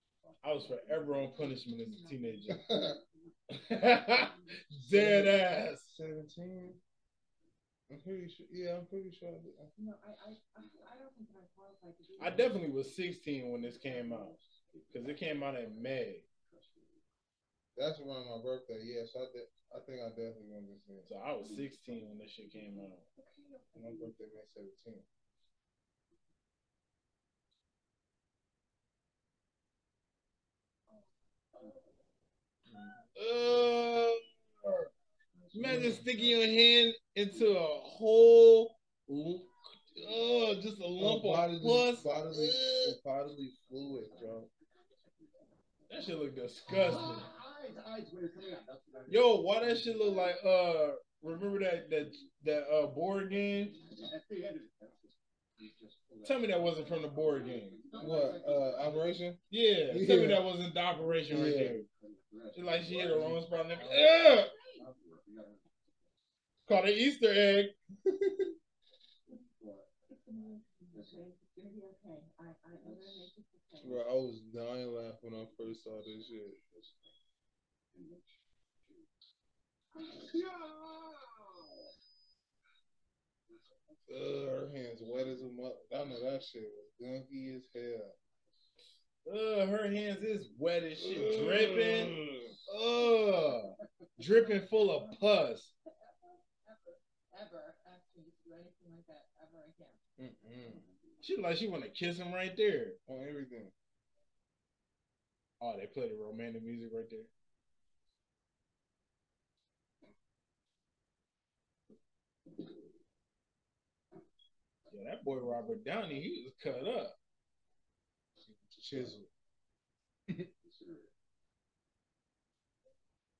I was forever on punishment as a teenager. <laughs> <laughs> Dead ass. Seventeen. I'm pretty sure. Yeah, I'm pretty sure. I did. No, I, I, I, I don't think that I qualified to do I definitely was 16 when this came out because it came out in May. That's around my birthday. Yes, I did. I think I definitely went this year. So I was 16 when this shit came out. My birthday May 17th. Uh, imagine sticking your hand into a whole, uh, just a lump Oh, of bodily, bodily, Ugh. bodily fluid, bro. That shit look disgusting. Eyes, eyes, when you're coming out. That's what I- Yo, why that shit look like uh remember that that that uh board game? <laughs> Tell me that wasn't from the board game. What? Uh, operation? Yeah, Yeah. tell me that wasn't the operation right Yeah. there. It's like she hit a wrong spot. and Ugh! Called an Easter egg. Bro, I was dying laughing when I first saw this shit. Ugh, her hands wet as a mother. I know that shit was gunky as hell. Ugh, her hands is wet as shit, dripping. Ugh, dripping full of pus. Ever, after you do anything like that ever again. Mm-mm. She like she want to kiss him right there. On everything. Oh, they play the romantic music right there. Yeah, that boy Robert Downey, he was cut up. Chisel. <laughs>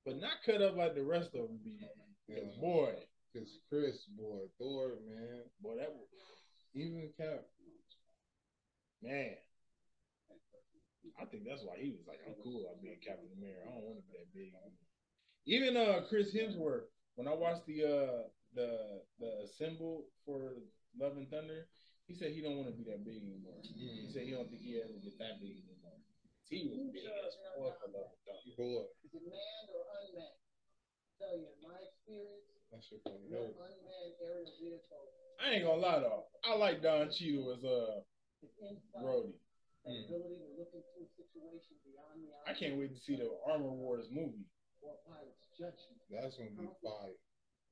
But not cut up like the rest of them be. Yeah. Boy, Cause Chris, boy, Thor, man. boy, that Even Cap. man. I think that's why he was like, I'm cool. I'm being Captain America. I don't want to be that big. Even uh Chris Hemsworth, when I watched the uh the the symbol for Love and Thunder, he said he don't want to be that big anymore. He said he don't think he ever get that big anymore. He was big as fuck for Love and Thunder. Boy, Is it manned or unmanned? Tell you, in my experience, that shit funny. no hurt. unmanned aerial vehicle I ain't gonna lie though. I like Don Cheadle as uh is Rhodey. ability to look into a situation beyond the I can't wait to see the Armor Wars movie. or pilot's judgment. That's gonna be fire.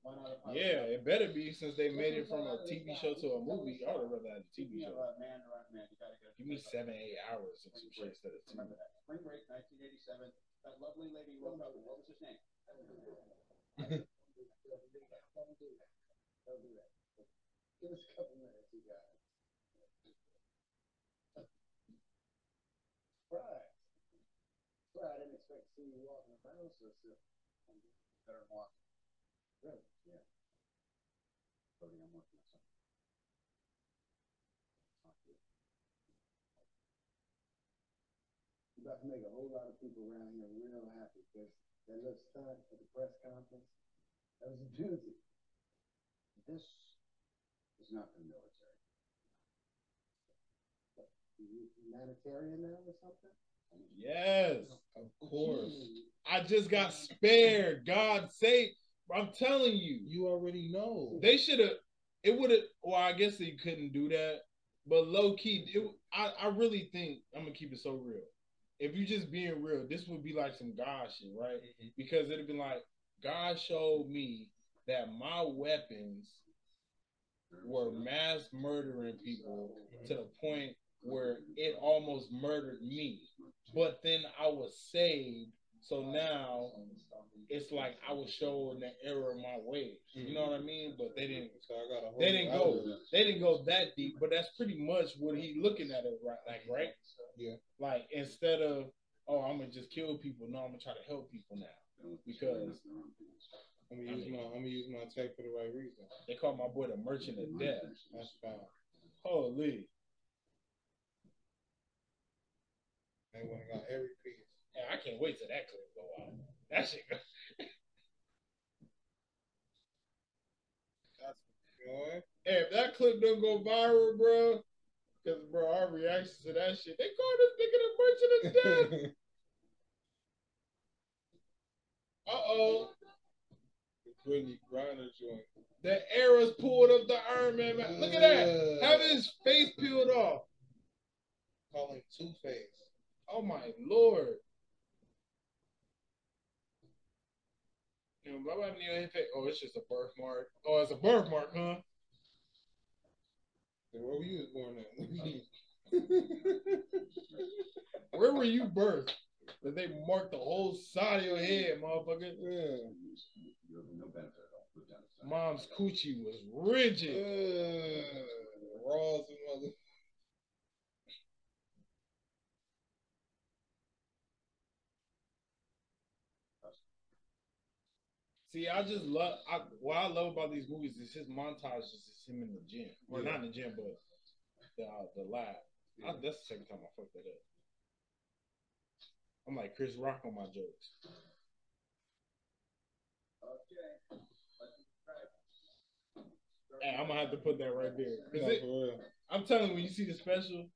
Why not a pilot? Yeah, it better be since they made it from a TV show to a movie. I would have rather had a TV show. man you gotta. Give me seven, eight hours of some shit instead of two. Remember that. Spring break, 1987. That lovely lady wrote up. What was his name? Don't do that. Don't do that. Give us a couple minutes, you guys. Right. Well, I didn't expect to see you walking around so soon. Better walking. Really? Yeah. Rhodey, I'm working on something. Not good. You about to make a whole lot of people around here real happy because that little stunt at the press conference, that was a doozy. This is not the military. You humanitarian now or something? Yes, Of course. I just got spared. God save. I'm telling you, You already know. they should have. It would have. Well, I guess they couldn't do that. But low key, it, I I really think I'm gonna keep it so real. If you're just being real, this would be like some God shit, right? Mm-hmm. Because it'd be like God showed me that my weapons were mass murdering people to the point where it almost murdered me. But then I was saved. So now it's like I was showing the error of my ways. You know what I mean? But they didn't So I got a whole they didn't go they didn't go that deep, but that's pretty much what he looking at it right like, right? Yeah. Like instead of oh I'm gonna just kill people, no, I'm gonna try to help people now. Because I'm gonna use my I'm gonna use my tech for the right reason. they call my boy the merchant of death. That's fine. Holy. They went and got every piece. Yeah, I can't wait till that clip go out. That shit go. That's boy. Hey, if that clip don't go viral, bro, Cause bro, our reactions to that shit, they called this nigga the merchant of death. <laughs> uh oh. Brittney Griner joint. The arrows pulled up the Iron Man. man. Look at that. Have his face peeled off. Calling Two Face. Oh my lord. You know, blah, blah. Oh, it's just a birthmark. Oh, it's a birthmark, huh? Where were you born at? <laughs> Where were you birthed? That they marked the whole side of your head, motherfucker. yeah. You have no benefit at all. Put down the sign. Mom's coochie was rigid. Uh, Raw's and See, I just love. I, what I love about these movies is his montages is him in the gym, or Yeah. not in the gym, but the uh, the lab. I, that's the second time I fucked that up. I'm like Chris Rock on my jokes. Okay. Hey, I'm gonna have to put that right there. 'Cause it- I'm telling you, when you see the special,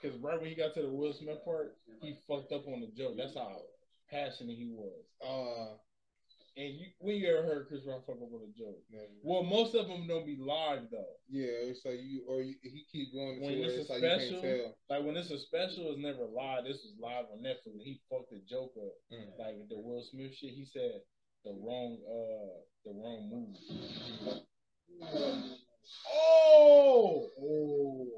because right when he got to the Will Smith part, he fucked up on the joke. That's how passionate he was. Uh, And you, when you ever heard Chris Rock fuck up on a joke? Well, most of them don't be live though. Yeah, it's like you or you, he keep going When it's it's a like you special, tell. like when it's a special, it's never live. This was live on Netflix. He fucked the joke up. Mm. Like the Will Smith shit, he said the wrong, uh, the wrong move. Oh, oh,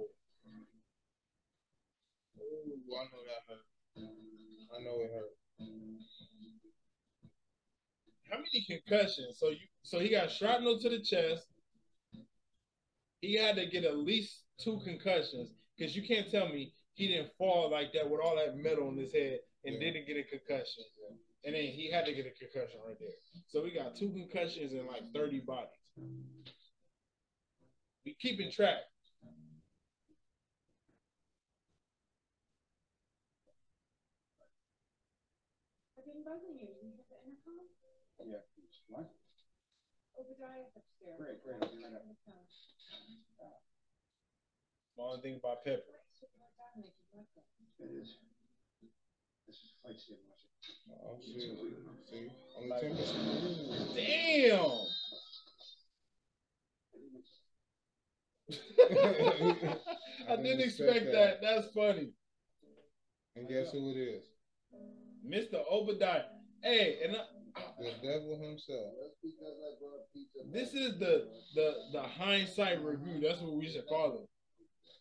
Ooh, I know that hurt. I know it hurt. How many concussions? So you, so he got shrapnel to the chest. He had to get at least two concussions because you can't tell me he didn't fall like that with all that metal on his head and Yeah. didn't get a concussion. And then he had to get a concussion right there. So we got two concussions and like 30 bodies. We keeping track. I've been bugging you. You have the intercom? Yeah. What? Obadiah upstairs. Great, great. I'll be right up. Only thing about Pepper. It is. This is fight sim watching. Oh shit. See, only ten percent. Damn. <laughs> I didn't expect that. That's funny. And guess who it is? Mr. Obadiah. Hey, and I, The devil himself. That's because I brought pizza. this is the the the hindsight review. That's what we should call it.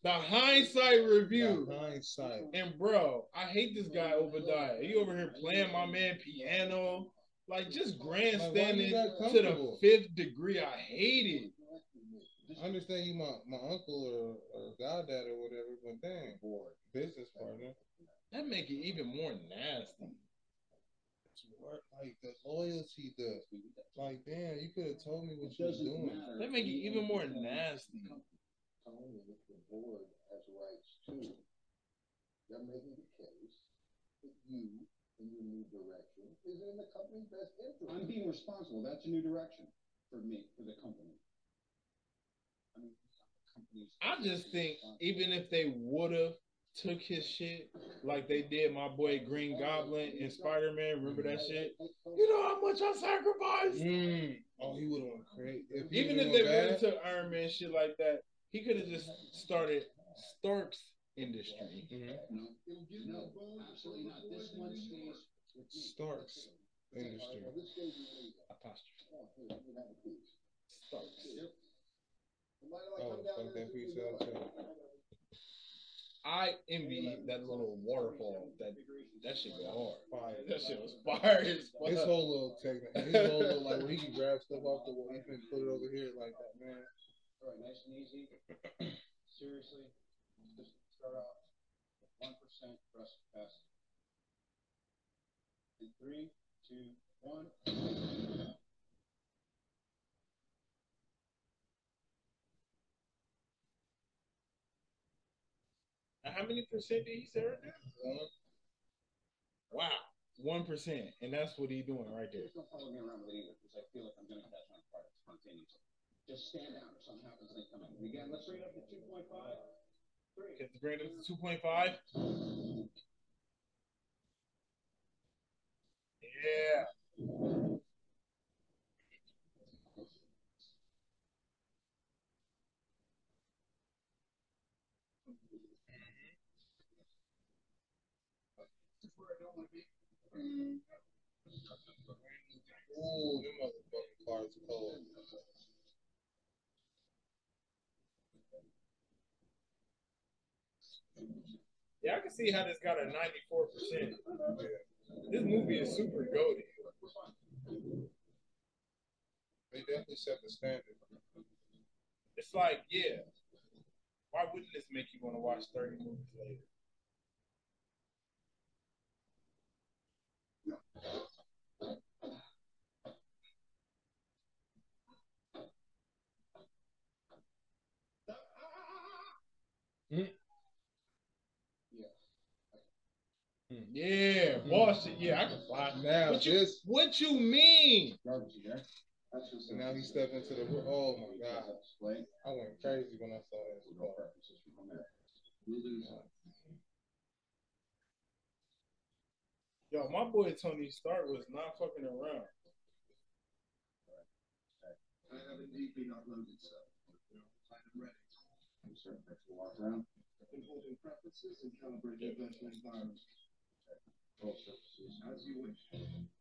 The hindsight review. The hindsight. And bro, I hate this guy Obadiah. He over here playing my man piano, like just grandstanding got to the fifth degree. I hate it. I understand you my, my uncle or, or goddad or whatever, but dang, business partner. That make it even more nasty. It's work like the loyalty, the like damn, you could have told me what you was doesn't doing. matter. That make it even more nasty. Tony, if the board has rights too, they're making the case that you in your new direction is in the company's best interest. I'm being responsible. That's a new direction for me, for the company. I mean, the company's. I just think even if they would have took his shit like they did my boy Green Goblin and Spider Man, remember that shit? You know how much I sacrificed. Mm. Oh, he would have went crazy. If Even if they went went into Iron Man shit like that, he could have just started Stark's industry. Mhm. No, no, absolutely not. This one stays with. Starks industry. Apostrophe. Stark's. Oh, fuck that pizza out too. I envy that little waterfall. That that shit go hard. That shit was fire as fuck. His whole little technique, his whole little like where he can grab stuff off the wall, he can put it over here like that, man. All right, nice and easy. <coughs> Seriously, just start off one percent press pass. In three, two, one. How many percent did he say right there? Uh, wow, one percent, and that's what he's doing right there. Just don't follow me around with it either, because I feel like I'm gonna catch on fire spontaneously. Just stand out if something happens, then come in. And again, let's bring it up to two point five. Get the grade up to 2.5. Yeah. Ooh, them motherfucking cards cold. Yeah, I can see how this got a 94%. This movie is super goated. They definitely set the standard. It's like, yeah. Why wouldn't this make you want to watch 30 movies later? Yeah, yeah, boss shit. Yeah, I can fly. Now what you, this- what you mean? Garbage again. And now he stepped into the oh my god. I went crazy when I saw. We lose. Yo, my boy Tony Stark was not fucking around. I have. Plan and ready. I'm certain that walk around. Preferences and environment. All as you wish.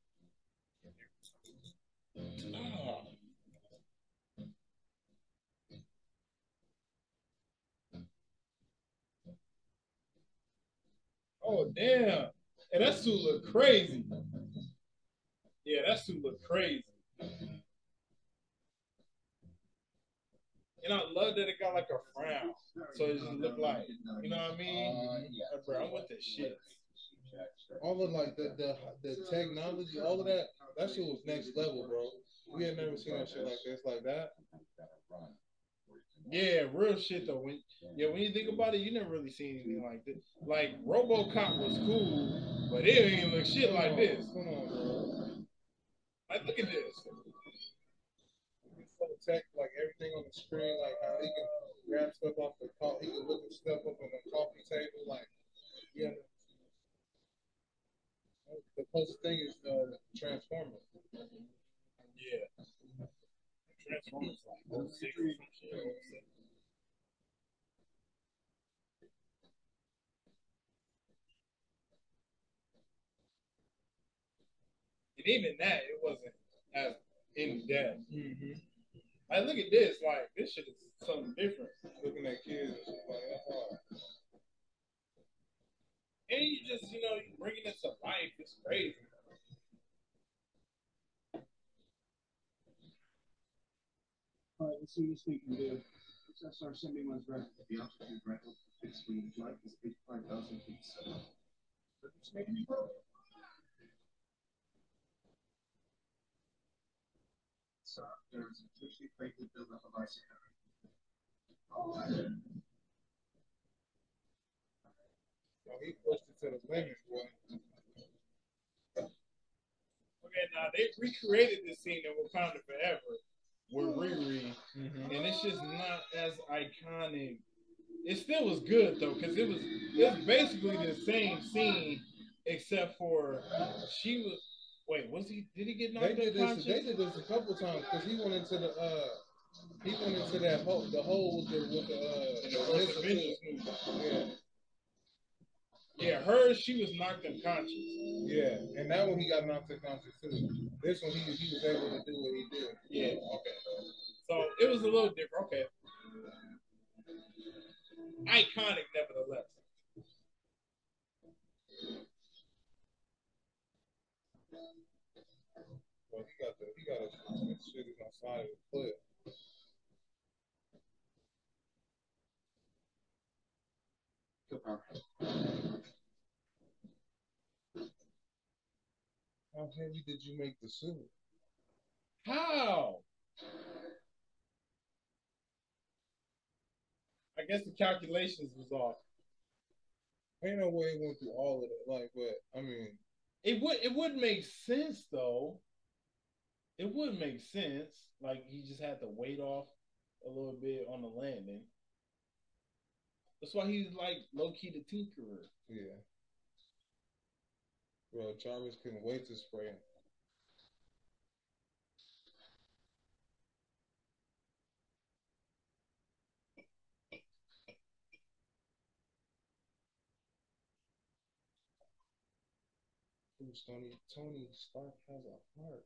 Oh damn! And that suit look crazy. Yeah, that suit look crazy. And I love that it got like a frown, so it just look like, you know what I mean? Uh, Like, bro, I'm with the shit. All of like the, the the technology, all of that, that shit was next level, bro. We had never seen that shit like this, like that. Yeah, real shit though. When yeah, when you think about it, you never really seen anything like this. Like RoboCop was cool, but it ain't look shit like this. Come on, bro. Like, look at this. Tech, like everything on the screen, like how he can grab stuff off the co- he can look at stuff up on the coffee table, like yeah. The closest thing is uh, Transformers. Yeah. Transformers like 06 or some shit. 07. And even that, it wasn't as in depth. Like, look at this. Like, this shit is something different. Looking at kids, and shit, like that's hard. And you just, you know, you bringing it to life. It's crazy. All right, let's we can do. SR sending one's record. The altitude record for fixed wing flight is 85,000 feet. So it's making. So there is a tissue faintly buildup of ice current. So he pushed it to the limit, boy. Okay, now they recreated this scene in Wakanda Forever with Riri, and it's just not as iconic. It still was good though, because it was it was basically the same scene, except for she was. Wait, was he? Did he get They knocked did this. unconscious? They did this a couple times because he went into the uh, he went into that hole, the hole with the with the In the uh, the Avengers movie. Yeah, Yeah, her she was knocked unconscious. yeah, and that one he got knocked unconscious too. This one he he was able to do what he did. Yeah, okay. So it was a little different. Okay. Iconic, nevertheless. Well, he got the he got a shit on side of the clip. cliff. How heavy did you make the suit? How? I guess the calculations was off. Ain't no way it went through all of it. Like, but I mean, It would it would make sense though. It would make sense. Like he just had to wait off a little bit on the landing. That's why he's like low key the tinkerer. Yeah. Bro, Jarvis couldn't wait to spray him. Tony? Tony Stark has a heart.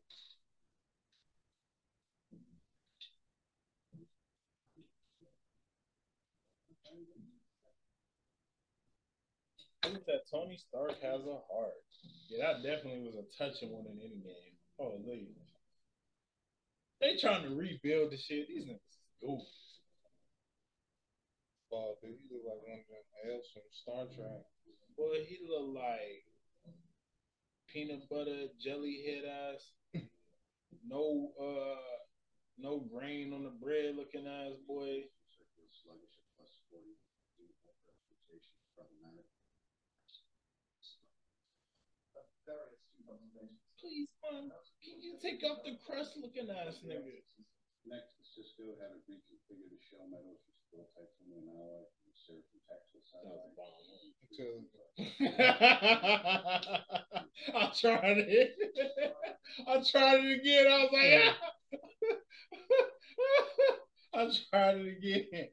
That Tony Stark has a heart? Yeah, that definitely was a touching one in any game. Holy. They trying to rebuild the shit. These niggas goof. Wow, dude, he look like one of them elves from Star Trek. Boy, he look like peanut butter jelly head ass. <laughs> No uh no grain on the bread looking ass boy. Sluggish at plus 40. Reputation problematic. Various two observations. Please, man, can you take off the crust looking ass nigga? Next, Cisco had a reconfigured shell metals for steel titanium alloy and Seraphim tactile That was satellite. bomb. <laughs> I tried it. I tried it again. I was like, <laughs> I tried it again.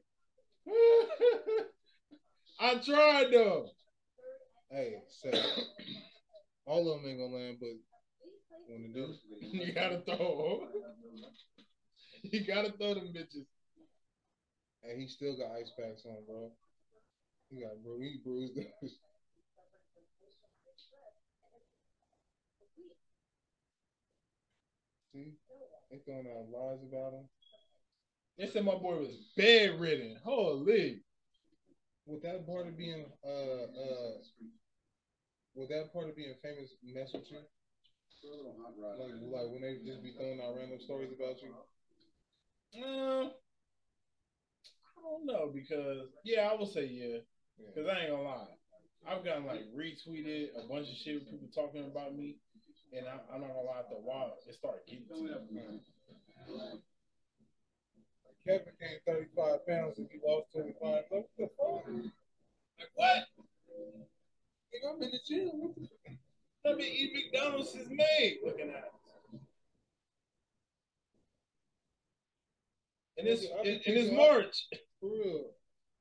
<laughs> I tried though. hey, say all of them ain't gonna land, but when it do, <laughs> You gotta throw. <laughs> You gotta throw them bitches. and he still got ice packs on, bro. He got bro, he bruised. up. <laughs> See, they throwing out lies about him. They said my boy was bedridden. Holy. With that part of being uh uh would that part of being famous mess with you? Throw a little hot rod. Like like when they just be throwing out random stories about you? Um, I don't know because yeah, I would say yeah. Yeah. Cause I ain't gonna lie, I've gotten like retweeted a bunch of shit with people talking about me, and I, I'm not gonna lie. After a while, it started getting to me. Kevin gained 35 pounds and he lost 25. What the fuck? Like what? Nigga, I'm in the gym. What the fuck? I've been eating McDonald's since May. Looking at it. And it's I've and, and it's March. For real.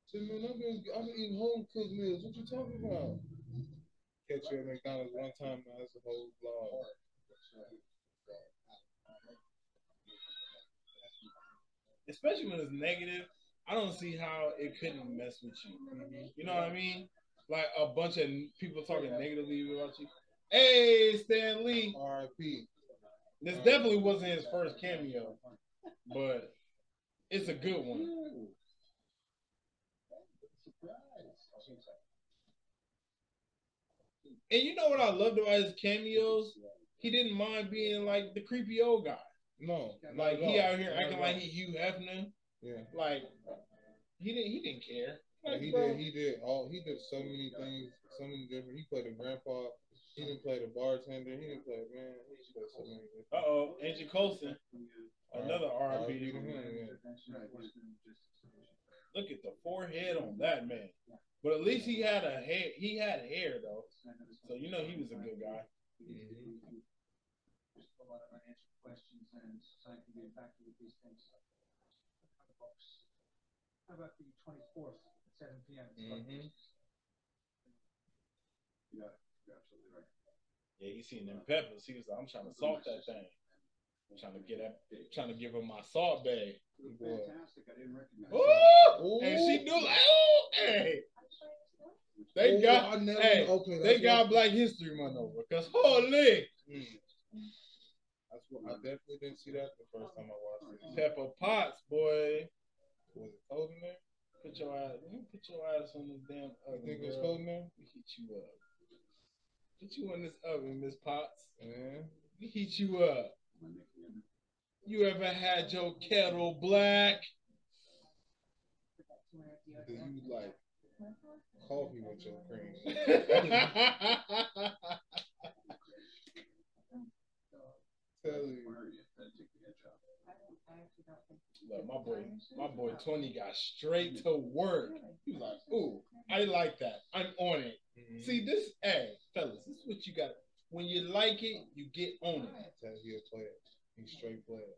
So, man, I've been, I've been eating home cooked meals. What you talking about? Catch you at McDonald's one time, now that's a whole vlog. especially when it's negative, I don't see how it couldn't mess with you. You know what I mean? Like a bunch of people talking negatively about you. Hey, Stan Lee. R.I.P. This definitely wasn't his first cameo, but it's a good one. And you know what I loved about his cameos? He didn't mind being like the creepy old guy. No. Like he out here acting like all. he Hugh Hefner. Yeah. Like he didn't he didn't care. Yeah, Like, he did. He did all. He did so many things. So many different. He played a grandpa. He didn't play the bartender. He didn't play man. He played so many. Uh oh, Angie Coulson, another R and B. Look at the forehead on that man. But at least he had a hair. He had hair though, so you know he was a good guy. Mhm. A lot of unanswered questions and society can get back these things. How about the twenty-fourth at seven P M? Mhm. Yeah, you're absolutely right. Yeah, he seen them peppers. He was like, I'm trying to salt that thing. I'm trying to get that. Trying to give him my Salt Bae. Boy. Fantastic. I didn't recognize Ooh, Ooh. and she do like, oh, hey. They got, I never- hey, okay, they got what- Black History Month over. Cause holy Mm. That's what I definitely didn't see that the first time I watched it. pepper Potts, boy. Was it cold in there? Put your ass, you put your ass on this damn You oven. think it was girl. cold in there? We heat you up. Put you in this oven, Miss Potts. Yeah. We heat you up. You ever had your kettle black? Do you like coffee with your cream? <laughs> Tell you. Where are you? Gotta take the edge off. Look, my boy, my boy Tony got straight to work. He was like, "Ooh, I like that. I'm on it." Mhm. See this, hey, fellas, this is what you got. When you like it, you get on it. Tell he a player. He's straight player.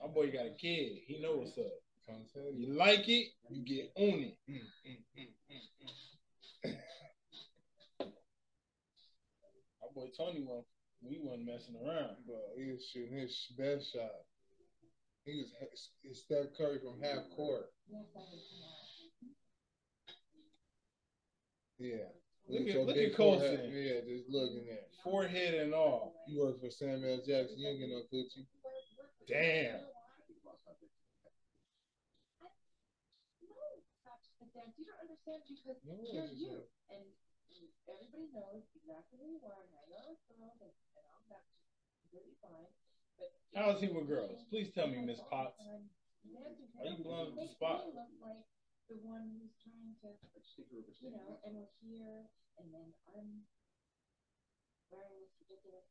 My boy got a kid. He know what's up. Trying to tell you. You like it, you get on it. Mm, mm, mm, mm. My boy Tony won. We wasn't messing around. Bro, he was shooting his best shot. He was it's Steph Curry from half court. Yeah. Look at- your look big at forehead. Coulson. Yeah, just looking at. Forehead and all. You work for Samuel Jackson. You don't get no coochie. Damn. You don't understand because No, you're it's just you, a- and everybody knows exactly who you are, and I know it's wrong, and, and all that's completely fine. But How is he with girls? Please tell me, Miss Potts. Are you belong to the spot? like the one who's trying to, you know, and we're here, and then I'm wearing this ridiculous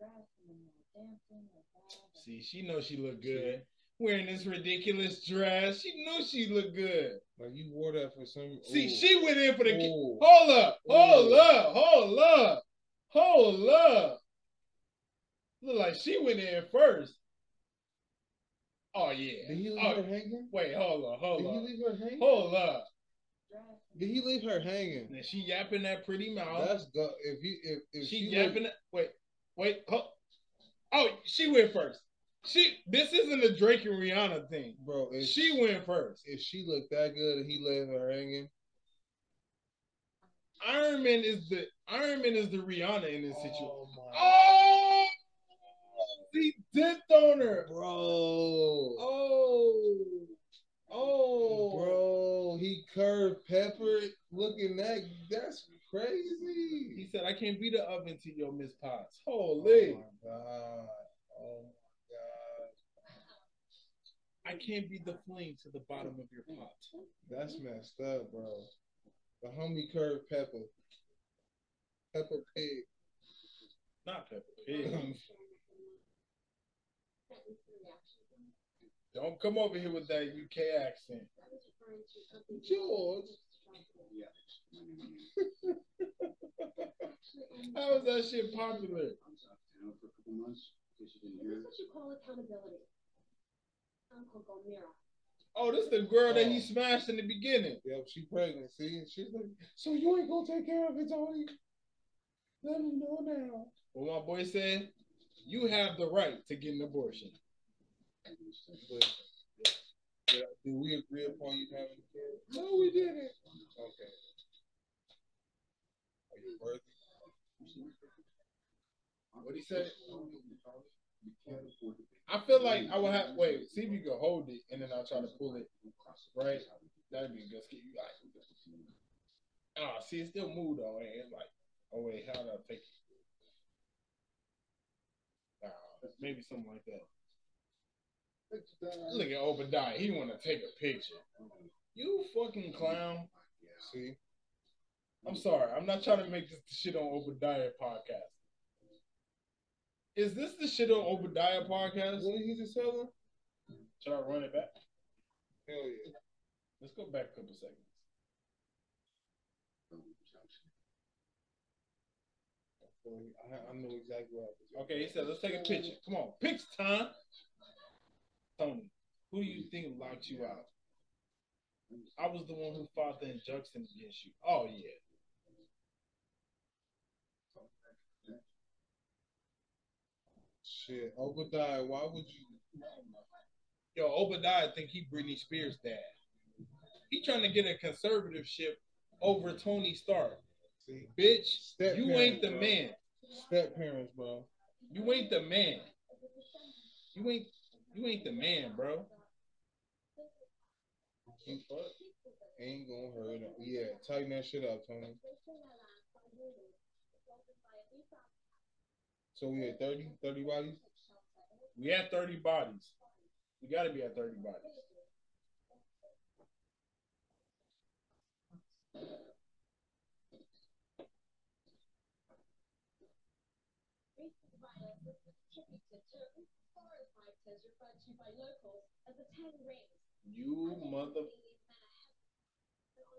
dress, and then we're dancing like that. See, she knows she look good. Wearing this ridiculous dress. She knew she looked good. Like you wore that for some. See, ooh. she went in for the ki- Ooh. Hold up. Hold Ooh. up. Hold up. Hold up. Look like she went in first. Oh yeah. Did he leave Oh, her hanging? wait, hold on, hold Did he on. leave her hanging? Hold up. Did he leave her hanging? And she yapping that pretty mouth. That's go. If you if if she, she, yapping that wait, wait, ho- oh, she went first. She this isn't a Drake and Rihanna thing. bro, if She went first. if she looked that good and he left her hanging, Iron Man is the Iron Man is the Rihanna in this situation. oh my, Oh, he dipped on her. bro, Oh, oh, bro, he curved pepper looking at that. That's crazy. He said, "I can't be the oven to your Miss Potts." Oh Holy, my god. Oh my god. I can't be the flame to the bottom of your pot. That's messed up, bro. The homie curved pepper. Pepper pig. Not Peppa Pig. <laughs> Don't come over here with that UK accent. George. <laughs> How is that shit popular? I was out of town for a couple months. In case you didn't hear. That's what you call accountability. Uncle. Oh, this is the girl that he smashed in the beginning. Yep, she pregnant. See, she's like, so you ain't gonna take care of it, Tony? Let me know now. What my boy said, you have the right to get an abortion. Did, did we agree upon you having? No, we didn't. Okay. Are you worthy? What he said? I feel like I would have wait, see if you can hold it and then I'll try to pull it. Right? That'd be good skit. You like Oh, see it still moved though, it's like, oh wait, how do I take it? Nah, maybe something like that. Look at Obadiah. He want to take a picture. You fucking clown. See? I'm sorry. I'm not trying to make this the shit on Obadiah podcast. Is this the shit on Obadiah podcast? What did he just tell her? Should I run it back? Hell yeah. Let's go back a couple seconds. I, I know exactly what happened. Okay, he said, let's take a picture. Come on, picture time. Tony, who do you think locked you out? I was the one who fought the injunction against you. Oh yeah. Shit. Obadiah, why would you? Yo, Obadiah think he Britney Spears' dad. He trying to get a conservatorship over Tony Stark. See? Bitch, Step you parents, ain't the bro. man. Step parents, bro. You ain't the man. You ain't you ain't the man, bro. You. Ain't gonna hurt him. Yeah, tighten that shit up, Tony. So we had 30, 30 bodies? We had 30 bodies. We gotta be at 30 bodies. fighters referred to by locals as the Ten Rings. You mother,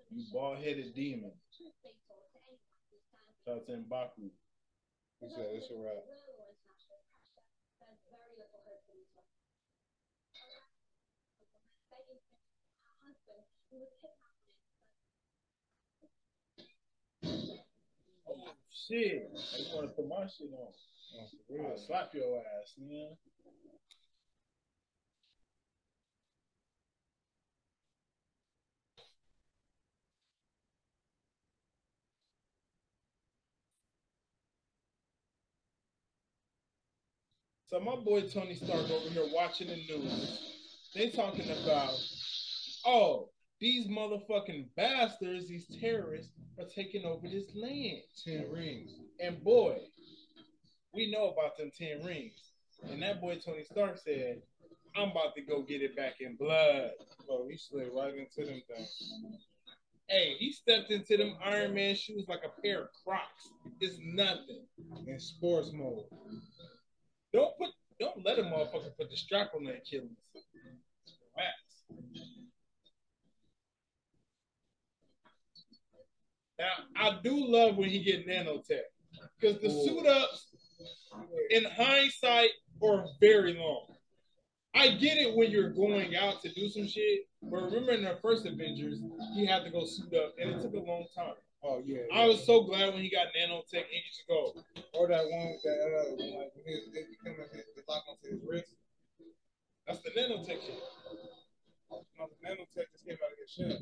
you bald headed demon. Fatal to Mbaku. He said it's a wrap. Oh shit! I want to put my shit on. Real. Slap your ass, man. So my boy Tony Stark over here watching the news. They talking about, oh, these motherfucking bastards, these terrorists, are taking over this land. Ten rings. And boy, we know about them 10 rings. And that boy Tony Stark said, I'm about to go get it back in blood. Bro, he slid right into them things. Hey, he stepped into them Iron Man shoes like a pair of Crocs. It's nothing. In sports mode. Don't put don't let a motherfucker put the strap on that Achilles. Relax. Now I do love when he get nanotech. Because the Ooh. suit ups in hindsight are very long. I get it when you're going out to do some shit, but remember in the first Avengers, he had to go suit up, and it took a long time. Oh yeah. I was so glad when he got nanotech, he could just go, Or that one that uh like when his it became the lock onto his wrist. that's the nanotech shit. No, the nanotech just came out of his shell.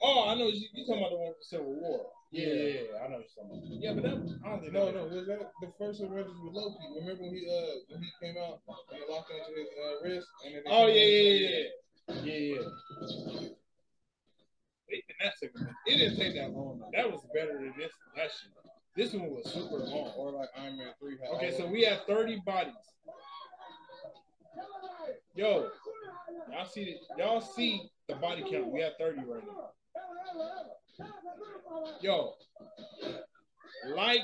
Oh, I know you, you talking about the one from Civil War. Yeah, yeah, yeah, I know you're talking about. Yeah, but that, No, no, was that the first Avengers with Loki? Remember when he uh when he came out and it locked onto his uh, wrist and then Oh yeah, yeah, yeah, yeah, yeah, yeah. They- and that took. It didn't take that long. though. That was better than this. last shit. This one was super long. Or like Iron Man three. Okay, so we have 30 bodies. Yo, y'all see y'all see the body count. We have 30 right now. Yo, like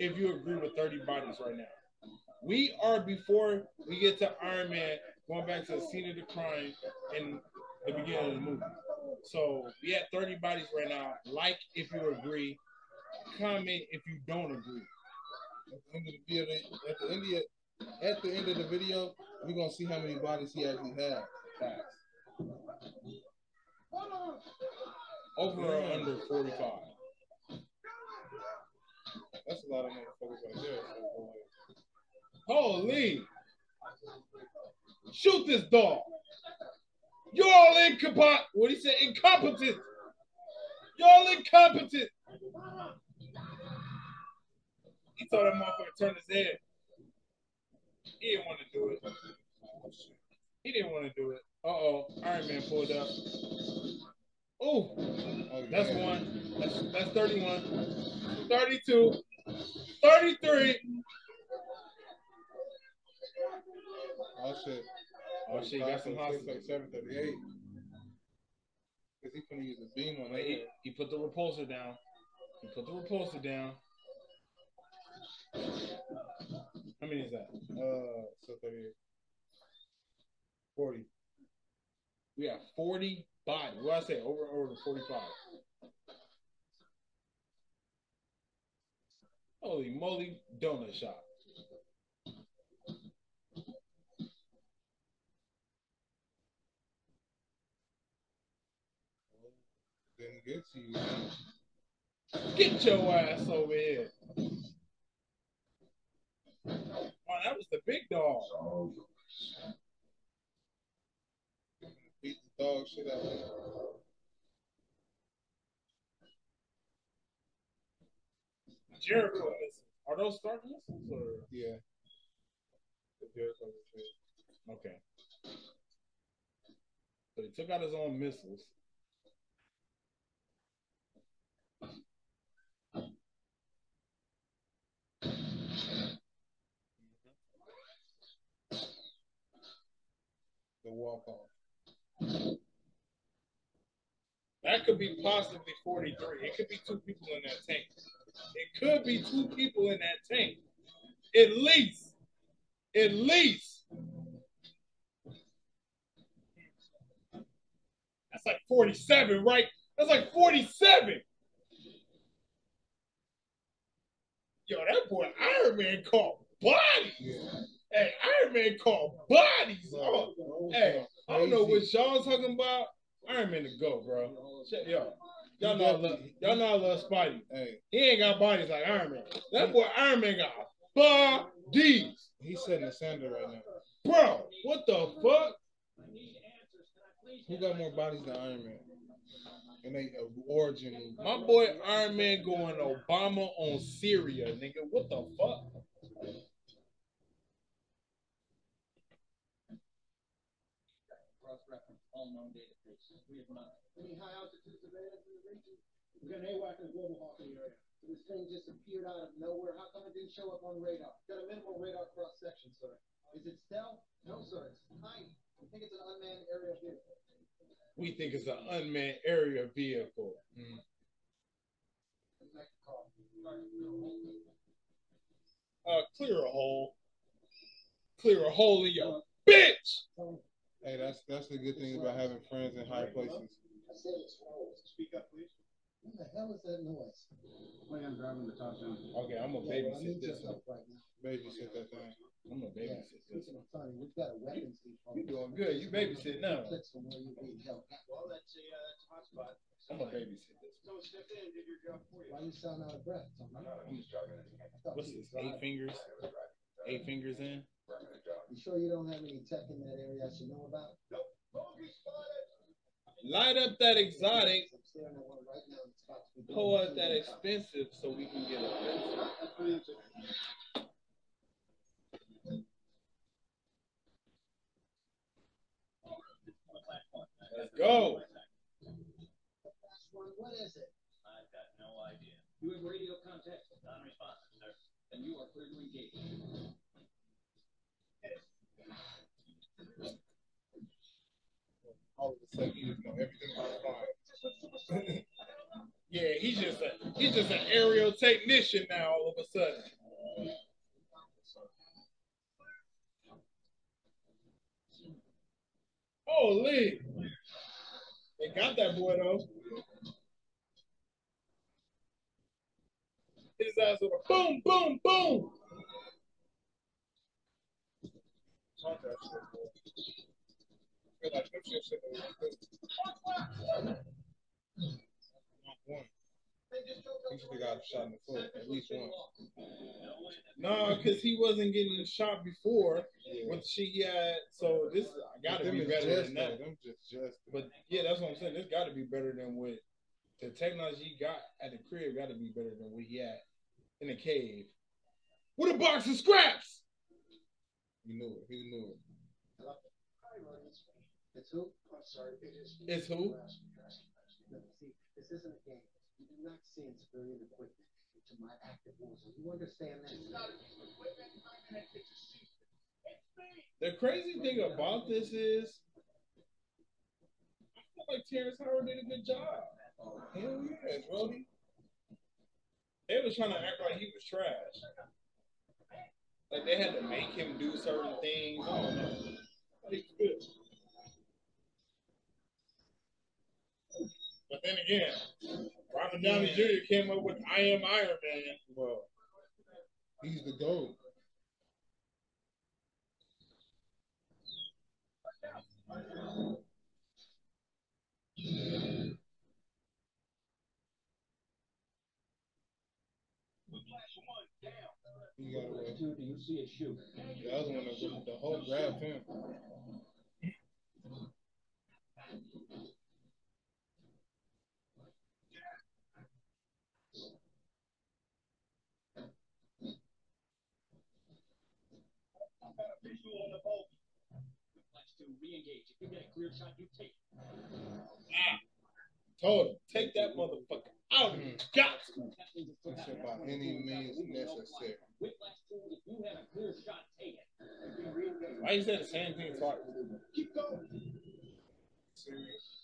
if you agree with 30 bodies right now. We are before we get to Iron Man, going back to the scene of the crime in the beginning of the movie. So we had 30 bodies right now. Like if you agree, comment if you don't agree. At the end of the video, at the end of at the end of the video, we're gonna see how many bodies he actually had. Facts. Over or under 45. That's a lot of motherfuckers right there. Holy! Shoot this dog! You're all incompetent. What he said? Incompetent. You're all incompetent. He told that motherfucker to turn his head. He didn't want to do it. He didn't want to do it. Uh oh, Iron Man pulled up. Oh, Oh, that's one. That's that's 31. 32. 33. Oh shit. Oh shit, got some hospital. Like seven thirty eight. Cause he finna use a beam on that. He, he put the repulsor down. He put the repulsor down. How many is that? Uh, so thirty eight. Forty. We got 40 bodies. What I say? Over over 45. Holy moly, donut shop. Didn't get to you. Get your ass over here. Oh, that was the big dog. Dog shit out of. Jericho. Are those Stark missiles or Yeah. The Jericho okay? So he took out his own missiles. The walk off. That could be possibly 43. It could be two people in that tank. It could be two people in that tank. At least. At least. That's like 47, right? That's like 47. Yo, that boy Iron Man called bodies. Yeah. Hey, Iron Man called bodies. Oh, hey, I don't know what y'all talking about. Iron Man to go, bro. Shit, Yo, y'all know I love y'all know I love Spidey. Hey, He ain't got bodies like Iron Man. That boy Iron Man got bodies. he's setting the standard right now. Bro, what the fuck? Who got more bodies than Iron Man? And they uh, origin. My boy Iron Man going Obama on Syria, nigga. What the fuck? All known databases. We have not. Any high altitude surveillance in the region? We got an AWAC and a global hawk in the area. So this thing just appeared out of nowhere. How come it didn't show up on radar? Got a minimal radar cross section, sir. Is it stealth? No, sir. It's tiny. I think it's an unmanned aerial vehicle. We think it's an unmanned aerial vehicle. Mm. The. Uh, clear a hole. Clear a hole in your bitch. Hey, that's that's the good thing about having friends in high places. I said it's slow. Speak up, please. What the hell is that noise? Wait, I'm driving the top down. Okay, I'm gonna Yeah, babysit need your this one. right now. Babysit that thing. I'm gonna Yeah, babysit this speaking one. of funny, we've got a weapons depot. You doing good. You babysit now. Clicks from where you need help. Well, that's a, uh, that's a hot spot. I'm gonna babysit this one. So step in and did your job for you. Why you sound out of breath, Tony? I thought What's this? Eight fingers? Eight fingers in? You sure you don't have any tech in that area I should know about? Bogey spotted. Light up that exotic. I'm staring at one right now that's about to be Pull blown up that expensive so we can get a That's for the answer. Let's go. What is it? I've got no idea. You have radio contact. Non-responsive, sir. Then you are clear to engage. All of a sudden, you just know <laughs> Yeah, he's just a he's just an aerial technician now all of a sudden. Holy. They got that boy though. His with a boom, boom, boom. He should have got a shot in the foot at least once. No, because he wasn't getting shot before with she had. So this got to be better than that. Them just just. But yeah, that's what I'm saying. This got to be better than what the technology got at the crib. Got to be better than what he had in the cave with a box of scraps. He knew it. He knew it. Hi, Rhodey. It's who? I'm sorry. It is. It's who? This isn't a game. You do not send civilian equipment into my active war zone. You understand that? The crazy thing about this is, I feel like Terrence Howard did a good job. Hell yeah, Brody. They was trying to act like he was trash. Like they had to make him do certain things. I don't know. But he good. But then again, Robert Downey Jr. came up with "I Am Iron Man." Well, he's the GOAT. He got away. Do you see a shoe? The other one, the, the whole grabbed him. Visual on the boat. Flash two, re-engage. If you get a clear shot, you take it. Ah, told him, take that motherfucker out. You got to. That means it's That shit by any means necessary. Whiplash two, if you have a clear shot, take it. Why you say the same thing twice? Keep going. Serious.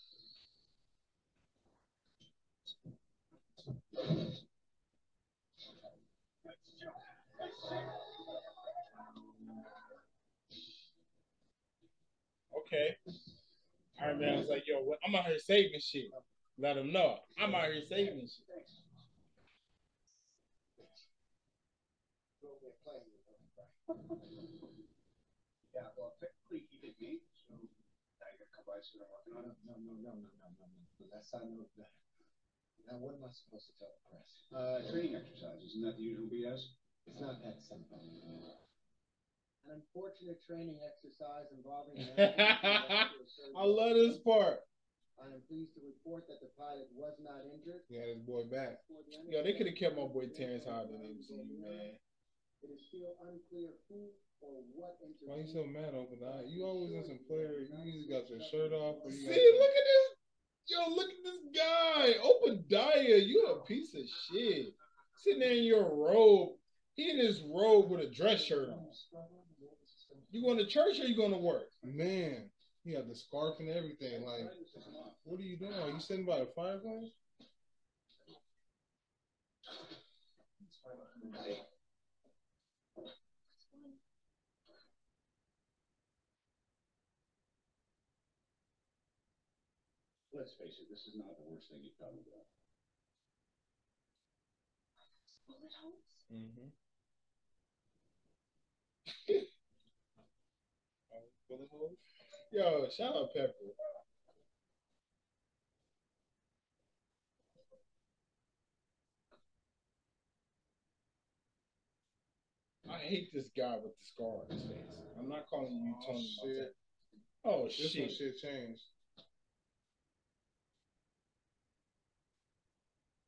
Okay. Iron Man I was like, yo, I'm out here saving shit. Let him know. I'm out here saving shit. Right? Now what am I supposed to tell the press? Uh, training exercise, isn't that the usual BS? It's not that simple. An unfortunate training exercise involving. <laughs> I love this part. I am pleased to report that the pilot was not injured. He had his boy back. Yo, they could have kept my boy Terrence Howard in MCU, man. It is still unclear who or what Why you intervened. so mad over that? You always in some player. You either got your shirt off or See, you look at this. Yo, look at this guy. Obadiah, you a piece of shit. Sitting there in your robe. He in his robe with a dress shirt on. You going to church or you going to work? man. He had the scarf and everything. Like, what are you doing? Are you sitting by the fireplace? Let's face it, this is not the worst thing you've done with that. Bullet holes? Mm-hmm. Yo, shout out Pepper. I hate this guy with the scar on his face. I'm not calling you Tony. Oh, Tony. shit. Montana. Oh This shit. shit changed.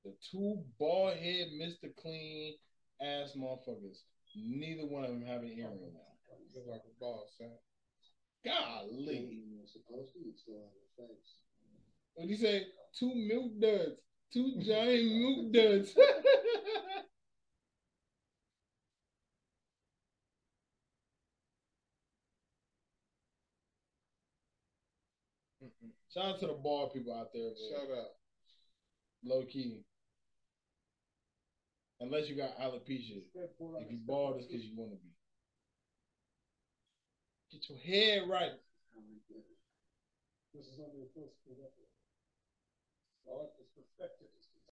The two bald head, Mr. Clean ass motherfuckers. Neither one of them have an earring now. Look like a boss. Golly. You're supposed to, you still have your face. What do you say? Two milk duds. Two <laughs> giant milk duds. <laughs> Shout out to the bald people out there. man. Shut up. Low key. Unless you got alopecia. If you bald, it's because you want to be. Get your head right. This is under the first.